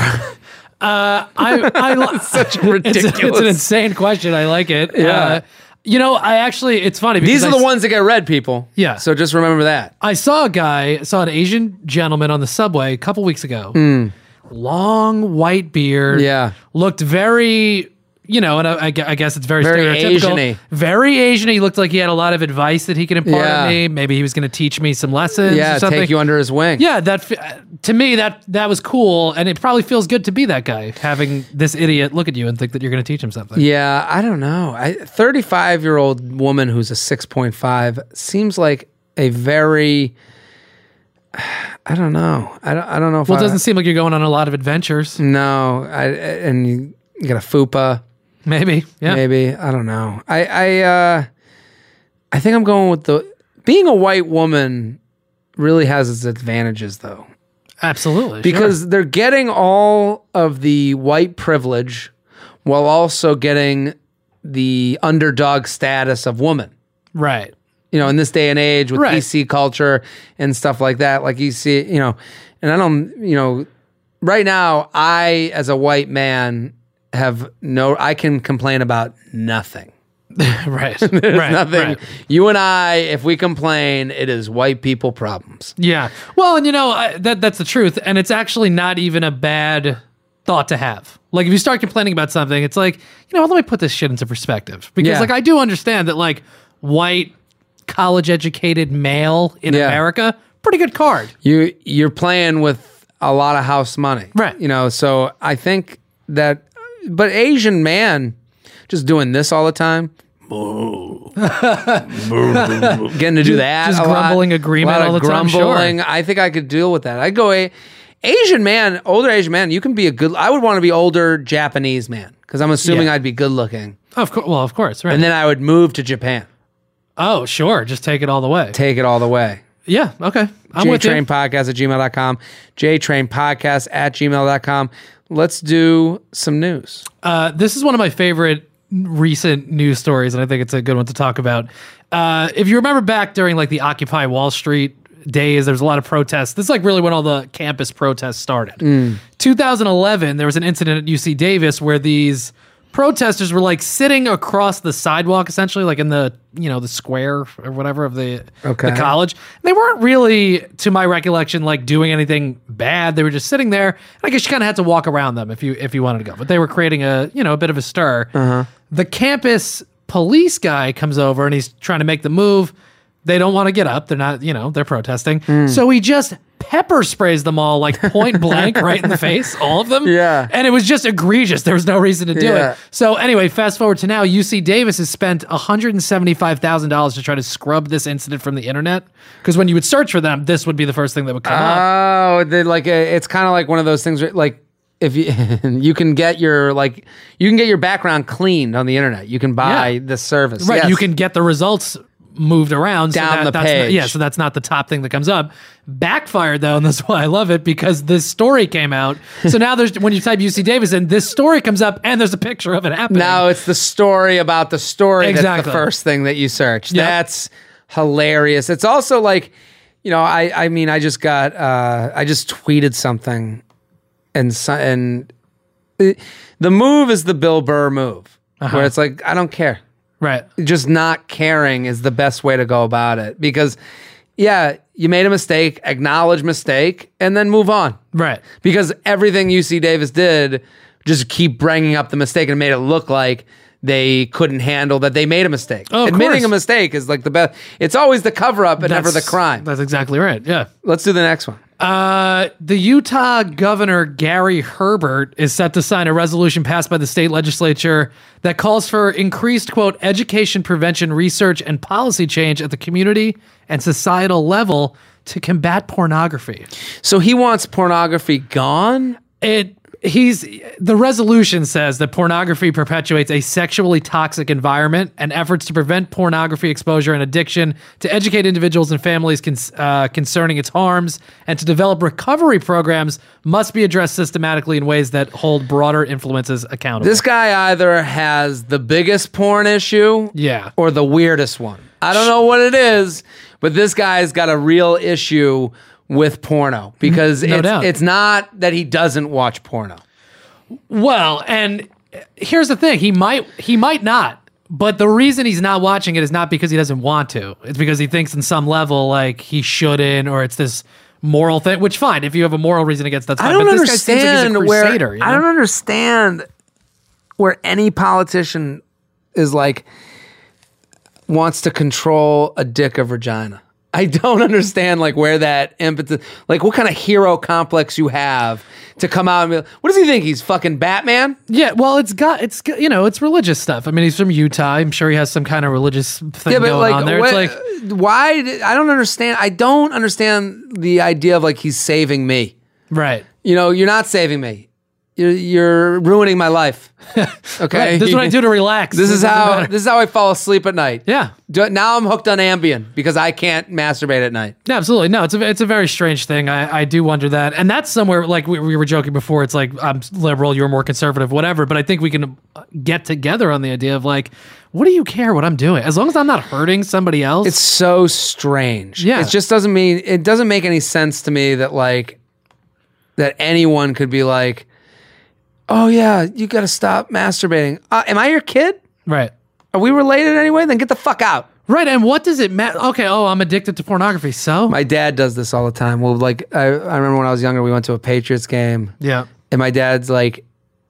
Uh, I, I Such it's, a- it's ridiculous. an insane question. I like it. Yeah. Uh, you know, I actually, it's funny because These are I the ones that get read, people. Yeah. So just remember that. I saw a guy, saw an Asian gentleman on the subway a couple weeks ago. Long white beard. Yeah. Looked very, you know, and I, I guess it's very, Very stereotypical. Asian-y. Very Asian. He looked like he had a lot of advice that he could impart Yeah. on me. Maybe he was going to teach me some lessons. Yeah, or something. take you under his wing. Yeah, that to me that that was cool, and it probably feels good to be that guy, having this idiot look at you and think that you're going to teach him something. Yeah, I don't know. I 35 year old woman who's a 6.5 seems like a very. I don't know. I don't. I don't know if Well, it doesn't seem like you're going on a lot of adventures. No, I and you, you got a fupa. Maybe, yeah. Maybe I don't know. I I uh, I think I'm going with the being a white woman. Really has its advantages though. Absolutely, because sure. they're getting all of the white privilege while also getting the underdog status of woman. right. You know, in this day and age with Right. PC culture and stuff like that, like you see, you know, and I don't, you know, right now, I as a white man have no, I can complain about nothing. right, right, Nothing. right. You and I, if we complain, it is white people problems. Yeah. Well, and you know I, that that's the truth, and it's actually not even a bad thought to have. Like if you start complaining about something, it's like you know let me put this shit into perspective because Yeah. like I do understand that like white college educated male in Yeah. America, pretty good card. you you're playing with a lot of house money Right. you know so i think that but asian man just doing this all the time getting to do that. Just a lot. grumbling agreement a lot all of the time, sure. grumbling. I think I could deal with that. I'd go a Asian man, older Asian man. You can be a good. I would want to be older Japanese man because I'm assuming Yeah. I'd be good looking, Of course. Well, of course. Right. and then I would move to Japan, oh, sure. Just take it all the way. take it all the way. yeah. Okay. I'm with you. JTrainPodcast at gmail.com. JTrainPodcast at gmail.com. Let's do some news. Uh, this is one of my favorite recent news stories, and I think it's a good one to talk about. Uh, if you remember back during like the Occupy Wall Street days, there was a lot of protests. This is like really when all the campus protests started. 2011, there was an incident at UC Davis where these protesters were like sitting across the sidewalk, essentially, like in the you know the square or whatever of the Okay. the college. They weren't really, to my recollection, like doing anything bad. They were just sitting there. And I guess you kind of had to walk around them if you if you wanted to go. But they were creating a you know a bit of a stir. Uh-huh. The campus police guy comes over and he's trying to make the move. They don't want to get up. They're not, you know, they're protesting. So he just pepper sprays them all like point blank right in the face, all of them. Yeah. And it was just egregious. There was no reason to do Yeah. it. So anyway, fast forward to now, UC Davis has spent $175,000 to try to scrub this incident from the internet. Because when you would search for them, this would be the first thing that would come up. Oh, like uh, it's kind of like one of those things where, like if you you can get your like you can get your background cleaned on the internet. You can buy Yeah. the service. Right. Yes. You can get the results moved around so that- the that's not- yeah, so that's not the top thing that comes up. Backfired though, and that's why I love it because this story came out. So now there's when you type UC Davis and this story comes up and there's a picture of it happening. Now it's the story about the story that's Exactly. the first thing that you search. Yep. That's hilarious. It's also like, you know, I I mean, I just got uh I just tweeted something and and it- the move is the Bill Burr move. Uh-huh. Where it's like I don't care. Right. Just not caring is the best way to go about it because yeah, you made a mistake, acknowledge mistake and then move on Right. because everything UC Davis did just keep bringing up the mistake and made it look like they couldn't handle that they made a mistake. Oh, Admitting course. a mistake is like the best. It's always the cover up and never the crime. That's exactly right. Yeah. Let's do the next one. Uh, the Utah governor Gary Herbert is set to sign a resolution passed by the state legislature that calls for increased quote education, prevention, research, and policy change at the community and societal level to combat pornography. So he wants pornography gone. It he's the resolution says that pornography perpetuates a sexually toxic environment and efforts to prevent pornography exposure and addiction to educate individuals and families cons- uh, concerning its harms and to develop recovery programs must be addressed systematically in ways that hold broader influences accountable This guy either has the biggest porn issue, Yeah. or the weirdest one. I don't know what it is, but this guy's got a real issue with porno because No it's, doubt. it's not that he doesn't watch porno. well and here's the thing he might he might not but the reason he's not watching it is not because he doesn't want to it's because he thinks in some level like he shouldn't or it's this moral thing which fine if you have a moral reason against that's fine I don't but this guy seems like he's a understand crusader where you know? I don't understand where any politician is like wants to control a dick or vagina. I don't understand like where that impetus, like what kind of hero complex you have to come out and be like, what does he think? He's fucking Batman? Yeah, well, it's got it's you know it's religious stuff. I mean, he's from Utah. I'm sure he has some kind of religious thing Yeah, but going like, on there. what- it's like why? Did, I don't understand. I don't understand the idea of like he's saving me. right. You know, you're not saving me. You're, you're ruining my life. Okay, Right, This is what I do to relax. This It is doesn't how matter. this is how I fall asleep at night. Yeah. Do- Now I'm hooked on Ambien because I can't masturbate at night. Yeah, absolutely. No, it's a it's a very strange thing. I, I do wonder that, and that's somewhere like we, we were joking before. It's like I'm liberal, you're more conservative, whatever. But I think we can uh, get together on the idea of like, what do you care what I'm doing as long as I'm not hurting somebody else? It's so strange. Yeah. It just doesn't mean it doesn't make any sense to me that like that anyone could be like, "Oh yeah, you got to stop masturbating." Uh, am I your kid? right. Are we related anyway? Then get the fuck out. Right, and what does it matter? Okay, oh, I'm addicted to pornography. So My dad does this all the time. Well, like I, I remember when I was younger, we went to a Patriots game, yeah, and my dad's like,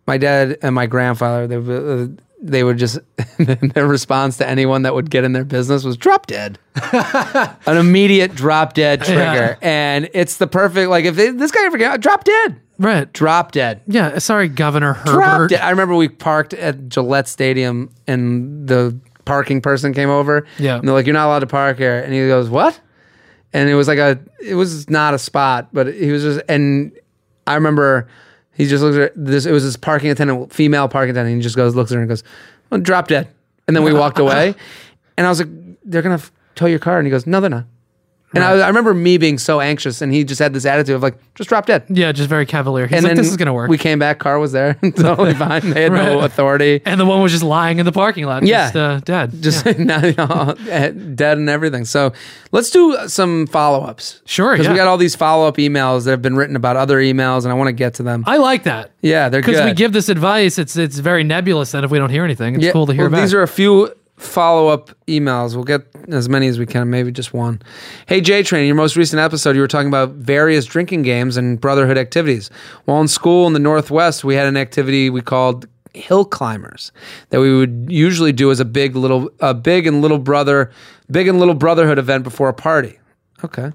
my dad and my grandfather, they would, uh, they would just their response to anyone that would get in their business was drop dead, an immediate drop dead trigger, Yeah. and it's the perfect like if they, this guy ever get drop dead, right. drop dead. Yeah, uh, sorry, Governor Drop Herbert. dead. I remember we parked at Gillette Stadium, and the parking person came over. Yeah. And they're like, you're not allowed to park here. And he goes, what? And it was like a, it was not a spot, but he was just, and I remember he just looks at this, it was this parking attendant, female parking attendant. And he just goes, looks at her and goes, well, drop dead. And then we walked away. And I was like, they're going to tow your car. And he goes, no, they're not. And I, I remember me being so anxious, and he just had this attitude of like, just drop dead. Yeah, just very cavalier. He's and like, this is gonna work. We came back, car was there, totally fine. They had no authority. and the one was just lying in the parking lot. Yeah. just, uh, dead. Just Yeah. now, you know, dead and everything. So let's do some follow ups. Sure, Because yeah. we got all these follow up emails that have been written about other emails, and I want to get to them. I like that yeah, they're because we give this advice. It's it's very nebulous. Then if we don't hear anything, it's Yeah, cool to hear well. These are a few follow up emails. We'll get as many as we can, maybe just one. Hey, J Train, in your most recent episode, you were talking about various drinking games and brotherhood activities. While in school in the Northwest, we had an activity we called hill climbers that we would usually do as a big little a big and little brother big and little brotherhood event before a party okay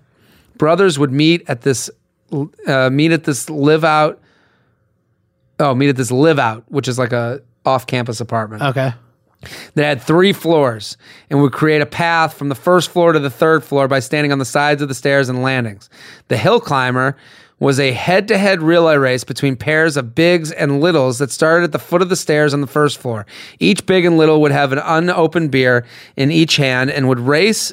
brothers would meet at this uh, meet at this live out oh meet at this live out which is like a off campus apartment okay. That had three floors and would create a path from the first floor to the third floor by standing on the sides of the stairs and landings. The hill climber was a head to head relay race between pairs of bigs and littles that started at the foot of the stairs on the first floor. Each big and little would have an unopened beer in each hand and would race.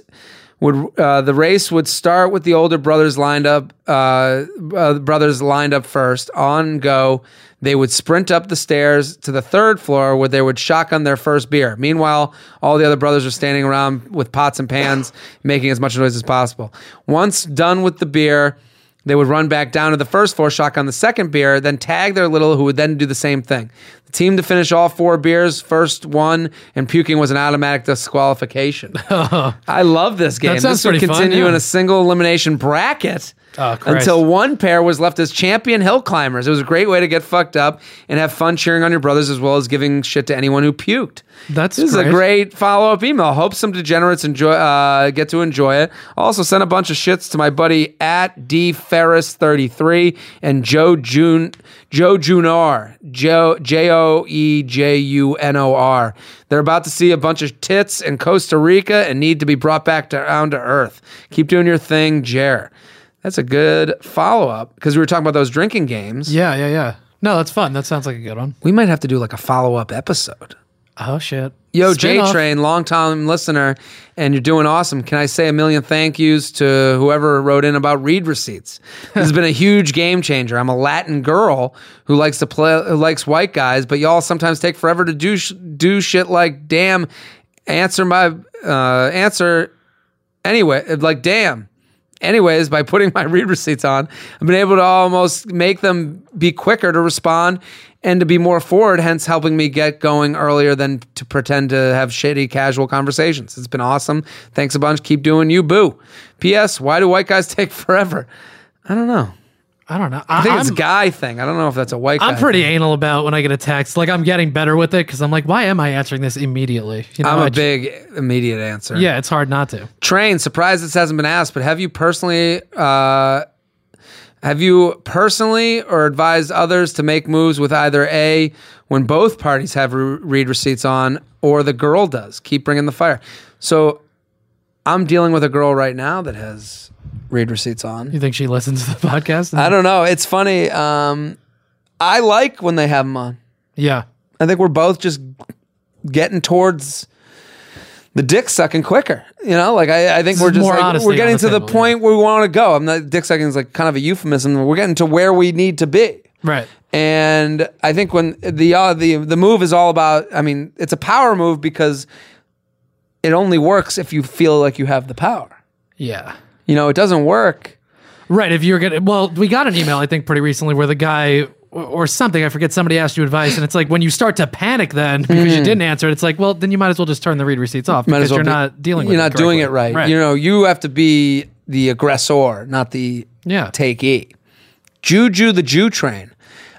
Would uh, the race would start with the older brothers lined up, uh, uh, brothers lined up first on go. They would sprint up the stairs to the third floor where they would shotgun their first beer. Meanwhile, all the other brothers are standing around with pots and pans, making as much noise as possible. Once done with the beer, they would run back down to the first floor, shotgun the second beer, then tag their little, who would then do the same thing. The team to finish all four beers first won, and puking was an automatic disqualification. I love this game. sounds this would pretty fun, continue yeah. in a single elimination bracket Oh, until one pair was left as champion hill climbers. It was a great way to get fucked up and have fun cheering on your brothers as well as giving shit to anyone who puked. That's this is a great. great follow up email. Hope some degenerates enjoy uh, get to enjoy it. Also sent a bunch of shits to my buddy at D Ferris thirty three and Joe June Joe Junar Joe J O E J U N O R. They're about to see a bunch of tits in Costa Rica and need to be brought back down to earth. Keep doing your thing, Jer. That's a good follow up because we were talking about those drinking games. Yeah, yeah, yeah. No, that's fun. That sounds like a good one. We might have to do like a follow up episode. Oh shit. Yo, Spin-off. J Train, long time listener, and you're doing awesome. Can I say a million thank yous to whoever wrote in about read receipts? This has been a huge game changer. I'm a Latin girl who likes to play, who likes white guys, but y'all sometimes take forever to do sh- do shit like damn, answer my uh, answer anyway. Like damn. Anyways, by putting my read receipts on, I've been able to almost make them be quicker to respond and to be more forward, hence helping me get going earlier than to pretend to have shitty casual conversations. It's been awesome. Thanks a bunch. Keep doing you, boo. P.S. Why do white guys take forever? I don't know. I don't know. I think I'm, it's guy thing. I don't know if that's a white guy. I'm pretty thing. anal about when I get a text. Like I'm getting better with it because I'm like, why am I answering this immediately? You know, I'm I a big immediate answer. Yeah, it's hard not to. Train, surprised this hasn't been asked, but have you personally uh, have you personally or advised others to make moves with either A when both parties have re- read receipts on or the girl does? Keep bringing the fire. So I'm dealing with a girl right now that has read receipts on. You think she listens to the podcast? I don't know. It's funny. Um, I like when they have them on. yeah. I think we're both just getting towards the dick sucking quicker. You know, like I, I think This we're just like, we're getting on to the the table, point where we want to go. I'm not dick sucking is like kind of a euphemism. We're getting to where we need to be. Right. And I think when the uh, the the move is all about, I mean, it's a power move because it only works if you feel like you have the power. Yeah. You know, it doesn't work. Right. If you're gonna, well, we got an email I think pretty recently where the guy or, something I forget somebody asked you advice, and it's like when you start to panic then because you mm. didn't answer it, it's like, well, then you might as well just turn the read receipts off. Might because well you're be- not dealing with You're it not doing it correctly. right. You know, you have to be the aggressor, not the Yeah. takee. Juju the Jew train.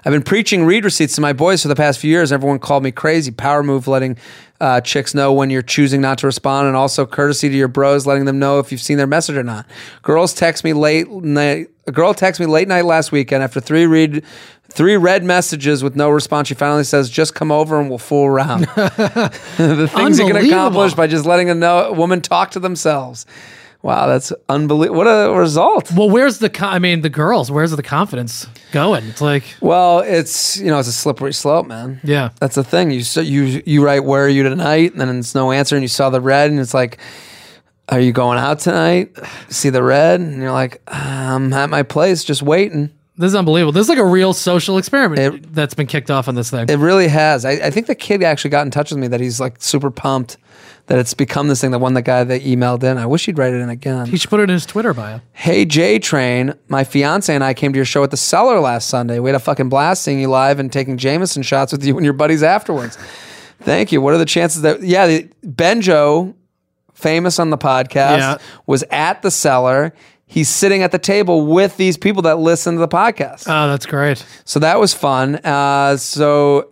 I've been preaching read receipts to my boys for the past few years. Everyone called me crazy. Power move, letting uh, chicks know when you're choosing not to respond, and also courtesy to your bros, letting them know if you've seen their message or not. Girls text me late night, A girl texted me late night last weekend after three read, three red messages with no response. She finally says, "Just come over and we'll fool around." the things you can accomplish by just letting a, no- a woman talk to themselves. Wow, that's unbelievable! What a result. Well, where's the? Co- I mean, the girls. Where's the confidence going? It's like, Well, it's you know it's a slippery slope, man. yeah. That's the thing. You you you write where are you tonight, and then it's no answer, and you saw the red, and it's like, are you going out tonight? See the red, and you're like, I'm at my place, just waiting. This is unbelievable. This is like a real social experiment It- that's been kicked off on this thing. It really has. I, I think the kid actually got in touch with me that he's like super pumped that it's become this thing. The one the guy that emailed in. I wish he'd write it in again. he should put it in his Twitter bio. Hey J Train, my fiance and I came to your show at the Cellar last Sunday. We had a fucking blast seeing you live and taking Jameson shots with you and your buddies afterwards. Thank you. What are the chances that yeah, the, Benjo, famous on the podcast, Yeah. was at the Cellar. He's sitting at the table with these people that listen to the podcast. Oh, that's great. So that was fun. Uh, so,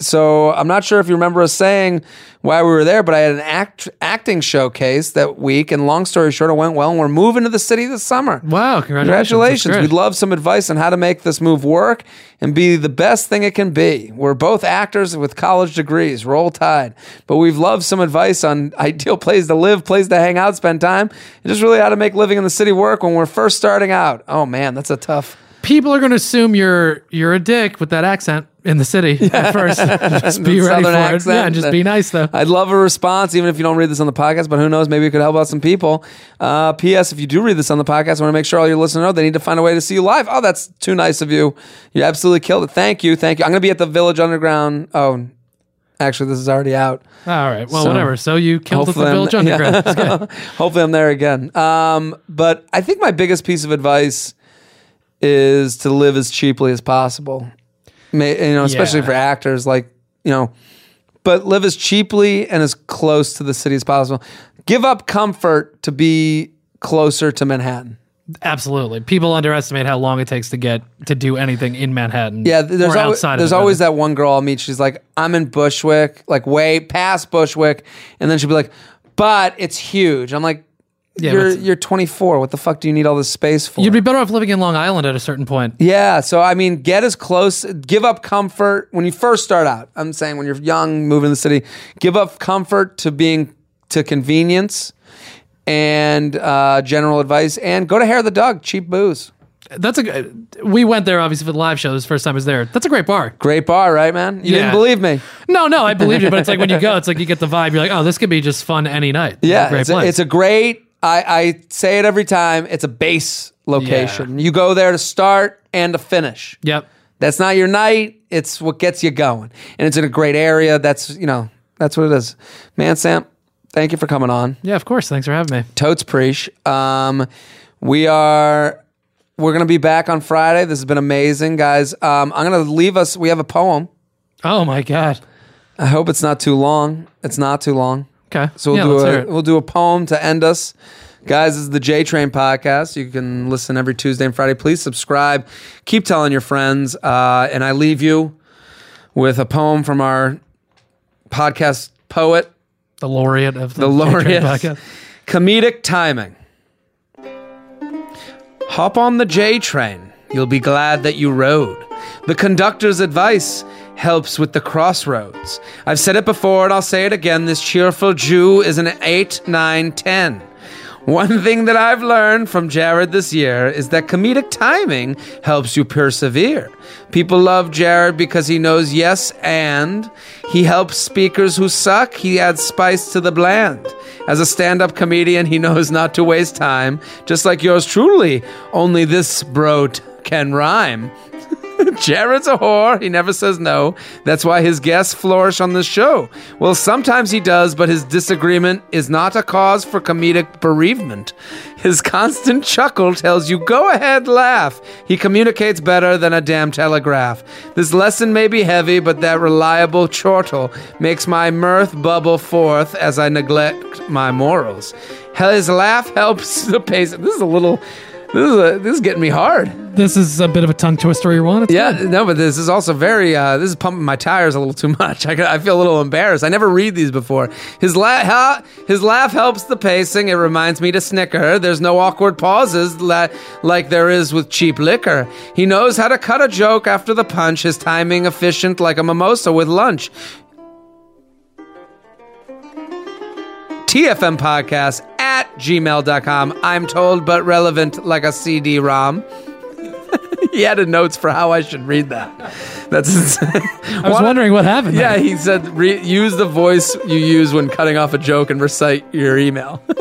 so I'm not sure if you remember us saying why we were there, but I had an act acting showcase that week. And long story short, it went well, and we're moving to the city this summer. Wow, congratulations. Congratulations. We'd love some advice on how to make this move work and be the best thing it can be. We're both actors with college degrees. Roll Tide. But we've loved some advice on ideal places to live, places to hang out, spend time, and just really how to make living in the city work when we're first starting out. Oh, man, that's a tough. People are going to assume you're you're a dick with that accent in the city at first. just be ready for Southern it. accent. Yeah, and just be nice though. I'd love a response, even if you don't read this on the podcast. But who knows? Maybe it could help out some people. Uh, P.S. If you do read this on the podcast, I want to make sure all your listeners know they need to find a way to see you live. Oh, that's too nice of you. You absolutely killed it. Thank you. Thank you. I'm going to be at the Village Underground. Oh, actually, this is already out. All right. Well, So, whatever. So you killed the I'm- Village Underground. Hopefully, I'm there again. Um, but I think my biggest piece of advice is to live as cheaply as possible. May, you know, especially Yeah. for actors, like you know, but live as cheaply and as close to the city as possible. Give up comfort to be closer to Manhattan. Absolutely. People underestimate how long it takes to get to do anything in Manhattan. Yeah, there's always, outside. there's always that one girl I'll meet. She's like, I'm in Bushwick, like way past Bushwick, and then she'll be like, but it's huge. I'm like, Yeah, you're you're 24. What the fuck do you need all this space for? You'd be better off living in Long Island at a certain point. Yeah, so I mean, get as close, give up comfort when you first start out. I'm saying when you're young, moving to the city, give up comfort to being to convenience and uh, general advice, and go to Hair of the Dog, cheap booze, That's a. We went there obviously for the live show. This first time I was there. That's a great bar. great bar, right, man? You Yeah. didn't believe me. No, no, I believe you, but it's like when you go, it's like you get the vibe. You're like, oh, this could be just fun any night. Yeah, great it's a, it's a great. I, I say it every time. It's a base location. You go there to start and to finish. Yep. That's not your night. It's what gets you going, and it's in a great area. That's you know that's what it is. Man, Sam, thank you for coming on. Yeah, of course. Thanks for having me. Totes Preach. Um, we are we're gonna be back on Friday. This has been amazing, guys. Um, I'm gonna leave us. We have a poem. Oh my god. I hope it's not too long. It's not too long. Okay. So we'll yeah, do a we'll do a poem to end us. Guys, this is the J Train podcast. You can listen every Tuesday and Friday. Please subscribe. Keep telling your friends. Uh, and I leave you with a poem from our podcast poet, the laureate of the, the J Train laureate. podcast. Comedic timing. Hop on the J train. You'll be glad that you rode. The conductor's advice helps with the crossroads. I've said it before and I'll say it again. This cheerful Jew is an 8, 9, 10. One thing that I've learned from Jared this year is that comedic timing helps you persevere. People love Jared because he knows yes and he helps speakers who suck. He adds spice to the bland. As a stand up comedian, he knows not to waste time, just like yours truly. Only this bro can rhyme. Jared's a whore. He never says no. That's why his guests flourish on this show. Well, sometimes he does, but his disagreement is not a cause for comedic bereavement. His constant chuckle tells you, go ahead, laugh. He communicates better than a damn telegraph. This lesson may be heavy, but that reliable chortle makes my mirth bubble forth as I neglect my morals. His laugh helps the pace. This is a little This is a, this is getting me hard. This is a bit of a tongue twister you want. Yeah, good. no, but this is also very. Uh, this is pumping my tires a little too much. I, I feel a little embarrassed. I never read these before. His laugh, ha, his laugh helps the pacing. It reminds me to snicker. There's no awkward pauses la- like there is with cheap liquor. He knows how to cut a joke after the punch. His timing efficient like a mimosa with lunch. TFM podcast at gmail.com. I'm told but relevant like a CD ROM. he added notes for how I should read that. That's I was wondering what happened. Yeah, there. he said re- use the voice you use when cutting off a joke and recite your email.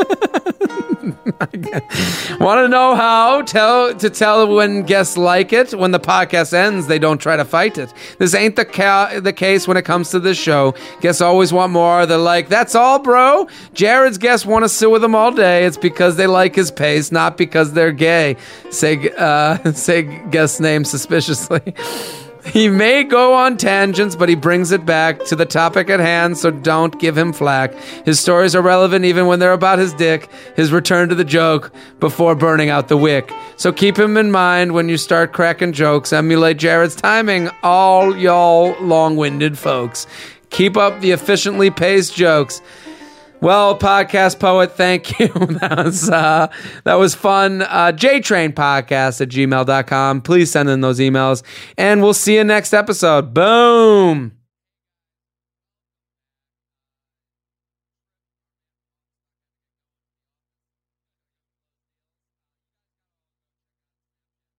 Want to know how tell to tell when guests like it? When the podcast ends, they don't try to fight it. This ain't the ca- the case when it comes to this show. Guests always want more. They're like, "That's all, bro." Jared's guests want to sit with him all day. It's because they like his pace, not because they're gay. Say uh, say guest name suspiciously. He may go on tangents, but he brings it back to the topic at hand, so don't give him flack. His stories are relevant even when they're about his dick, his return to the joke before burning out the wick. So keep him in mind when you start cracking jokes. Emulate Jared's timing, all y'all long winded folks. Keep up the efficiently paced jokes. Well, podcast poet, thank you. that was uh, that was fun. Uh, JTrain podcast at gmail.com. Please send in those emails. And we'll see you next episode. Boom.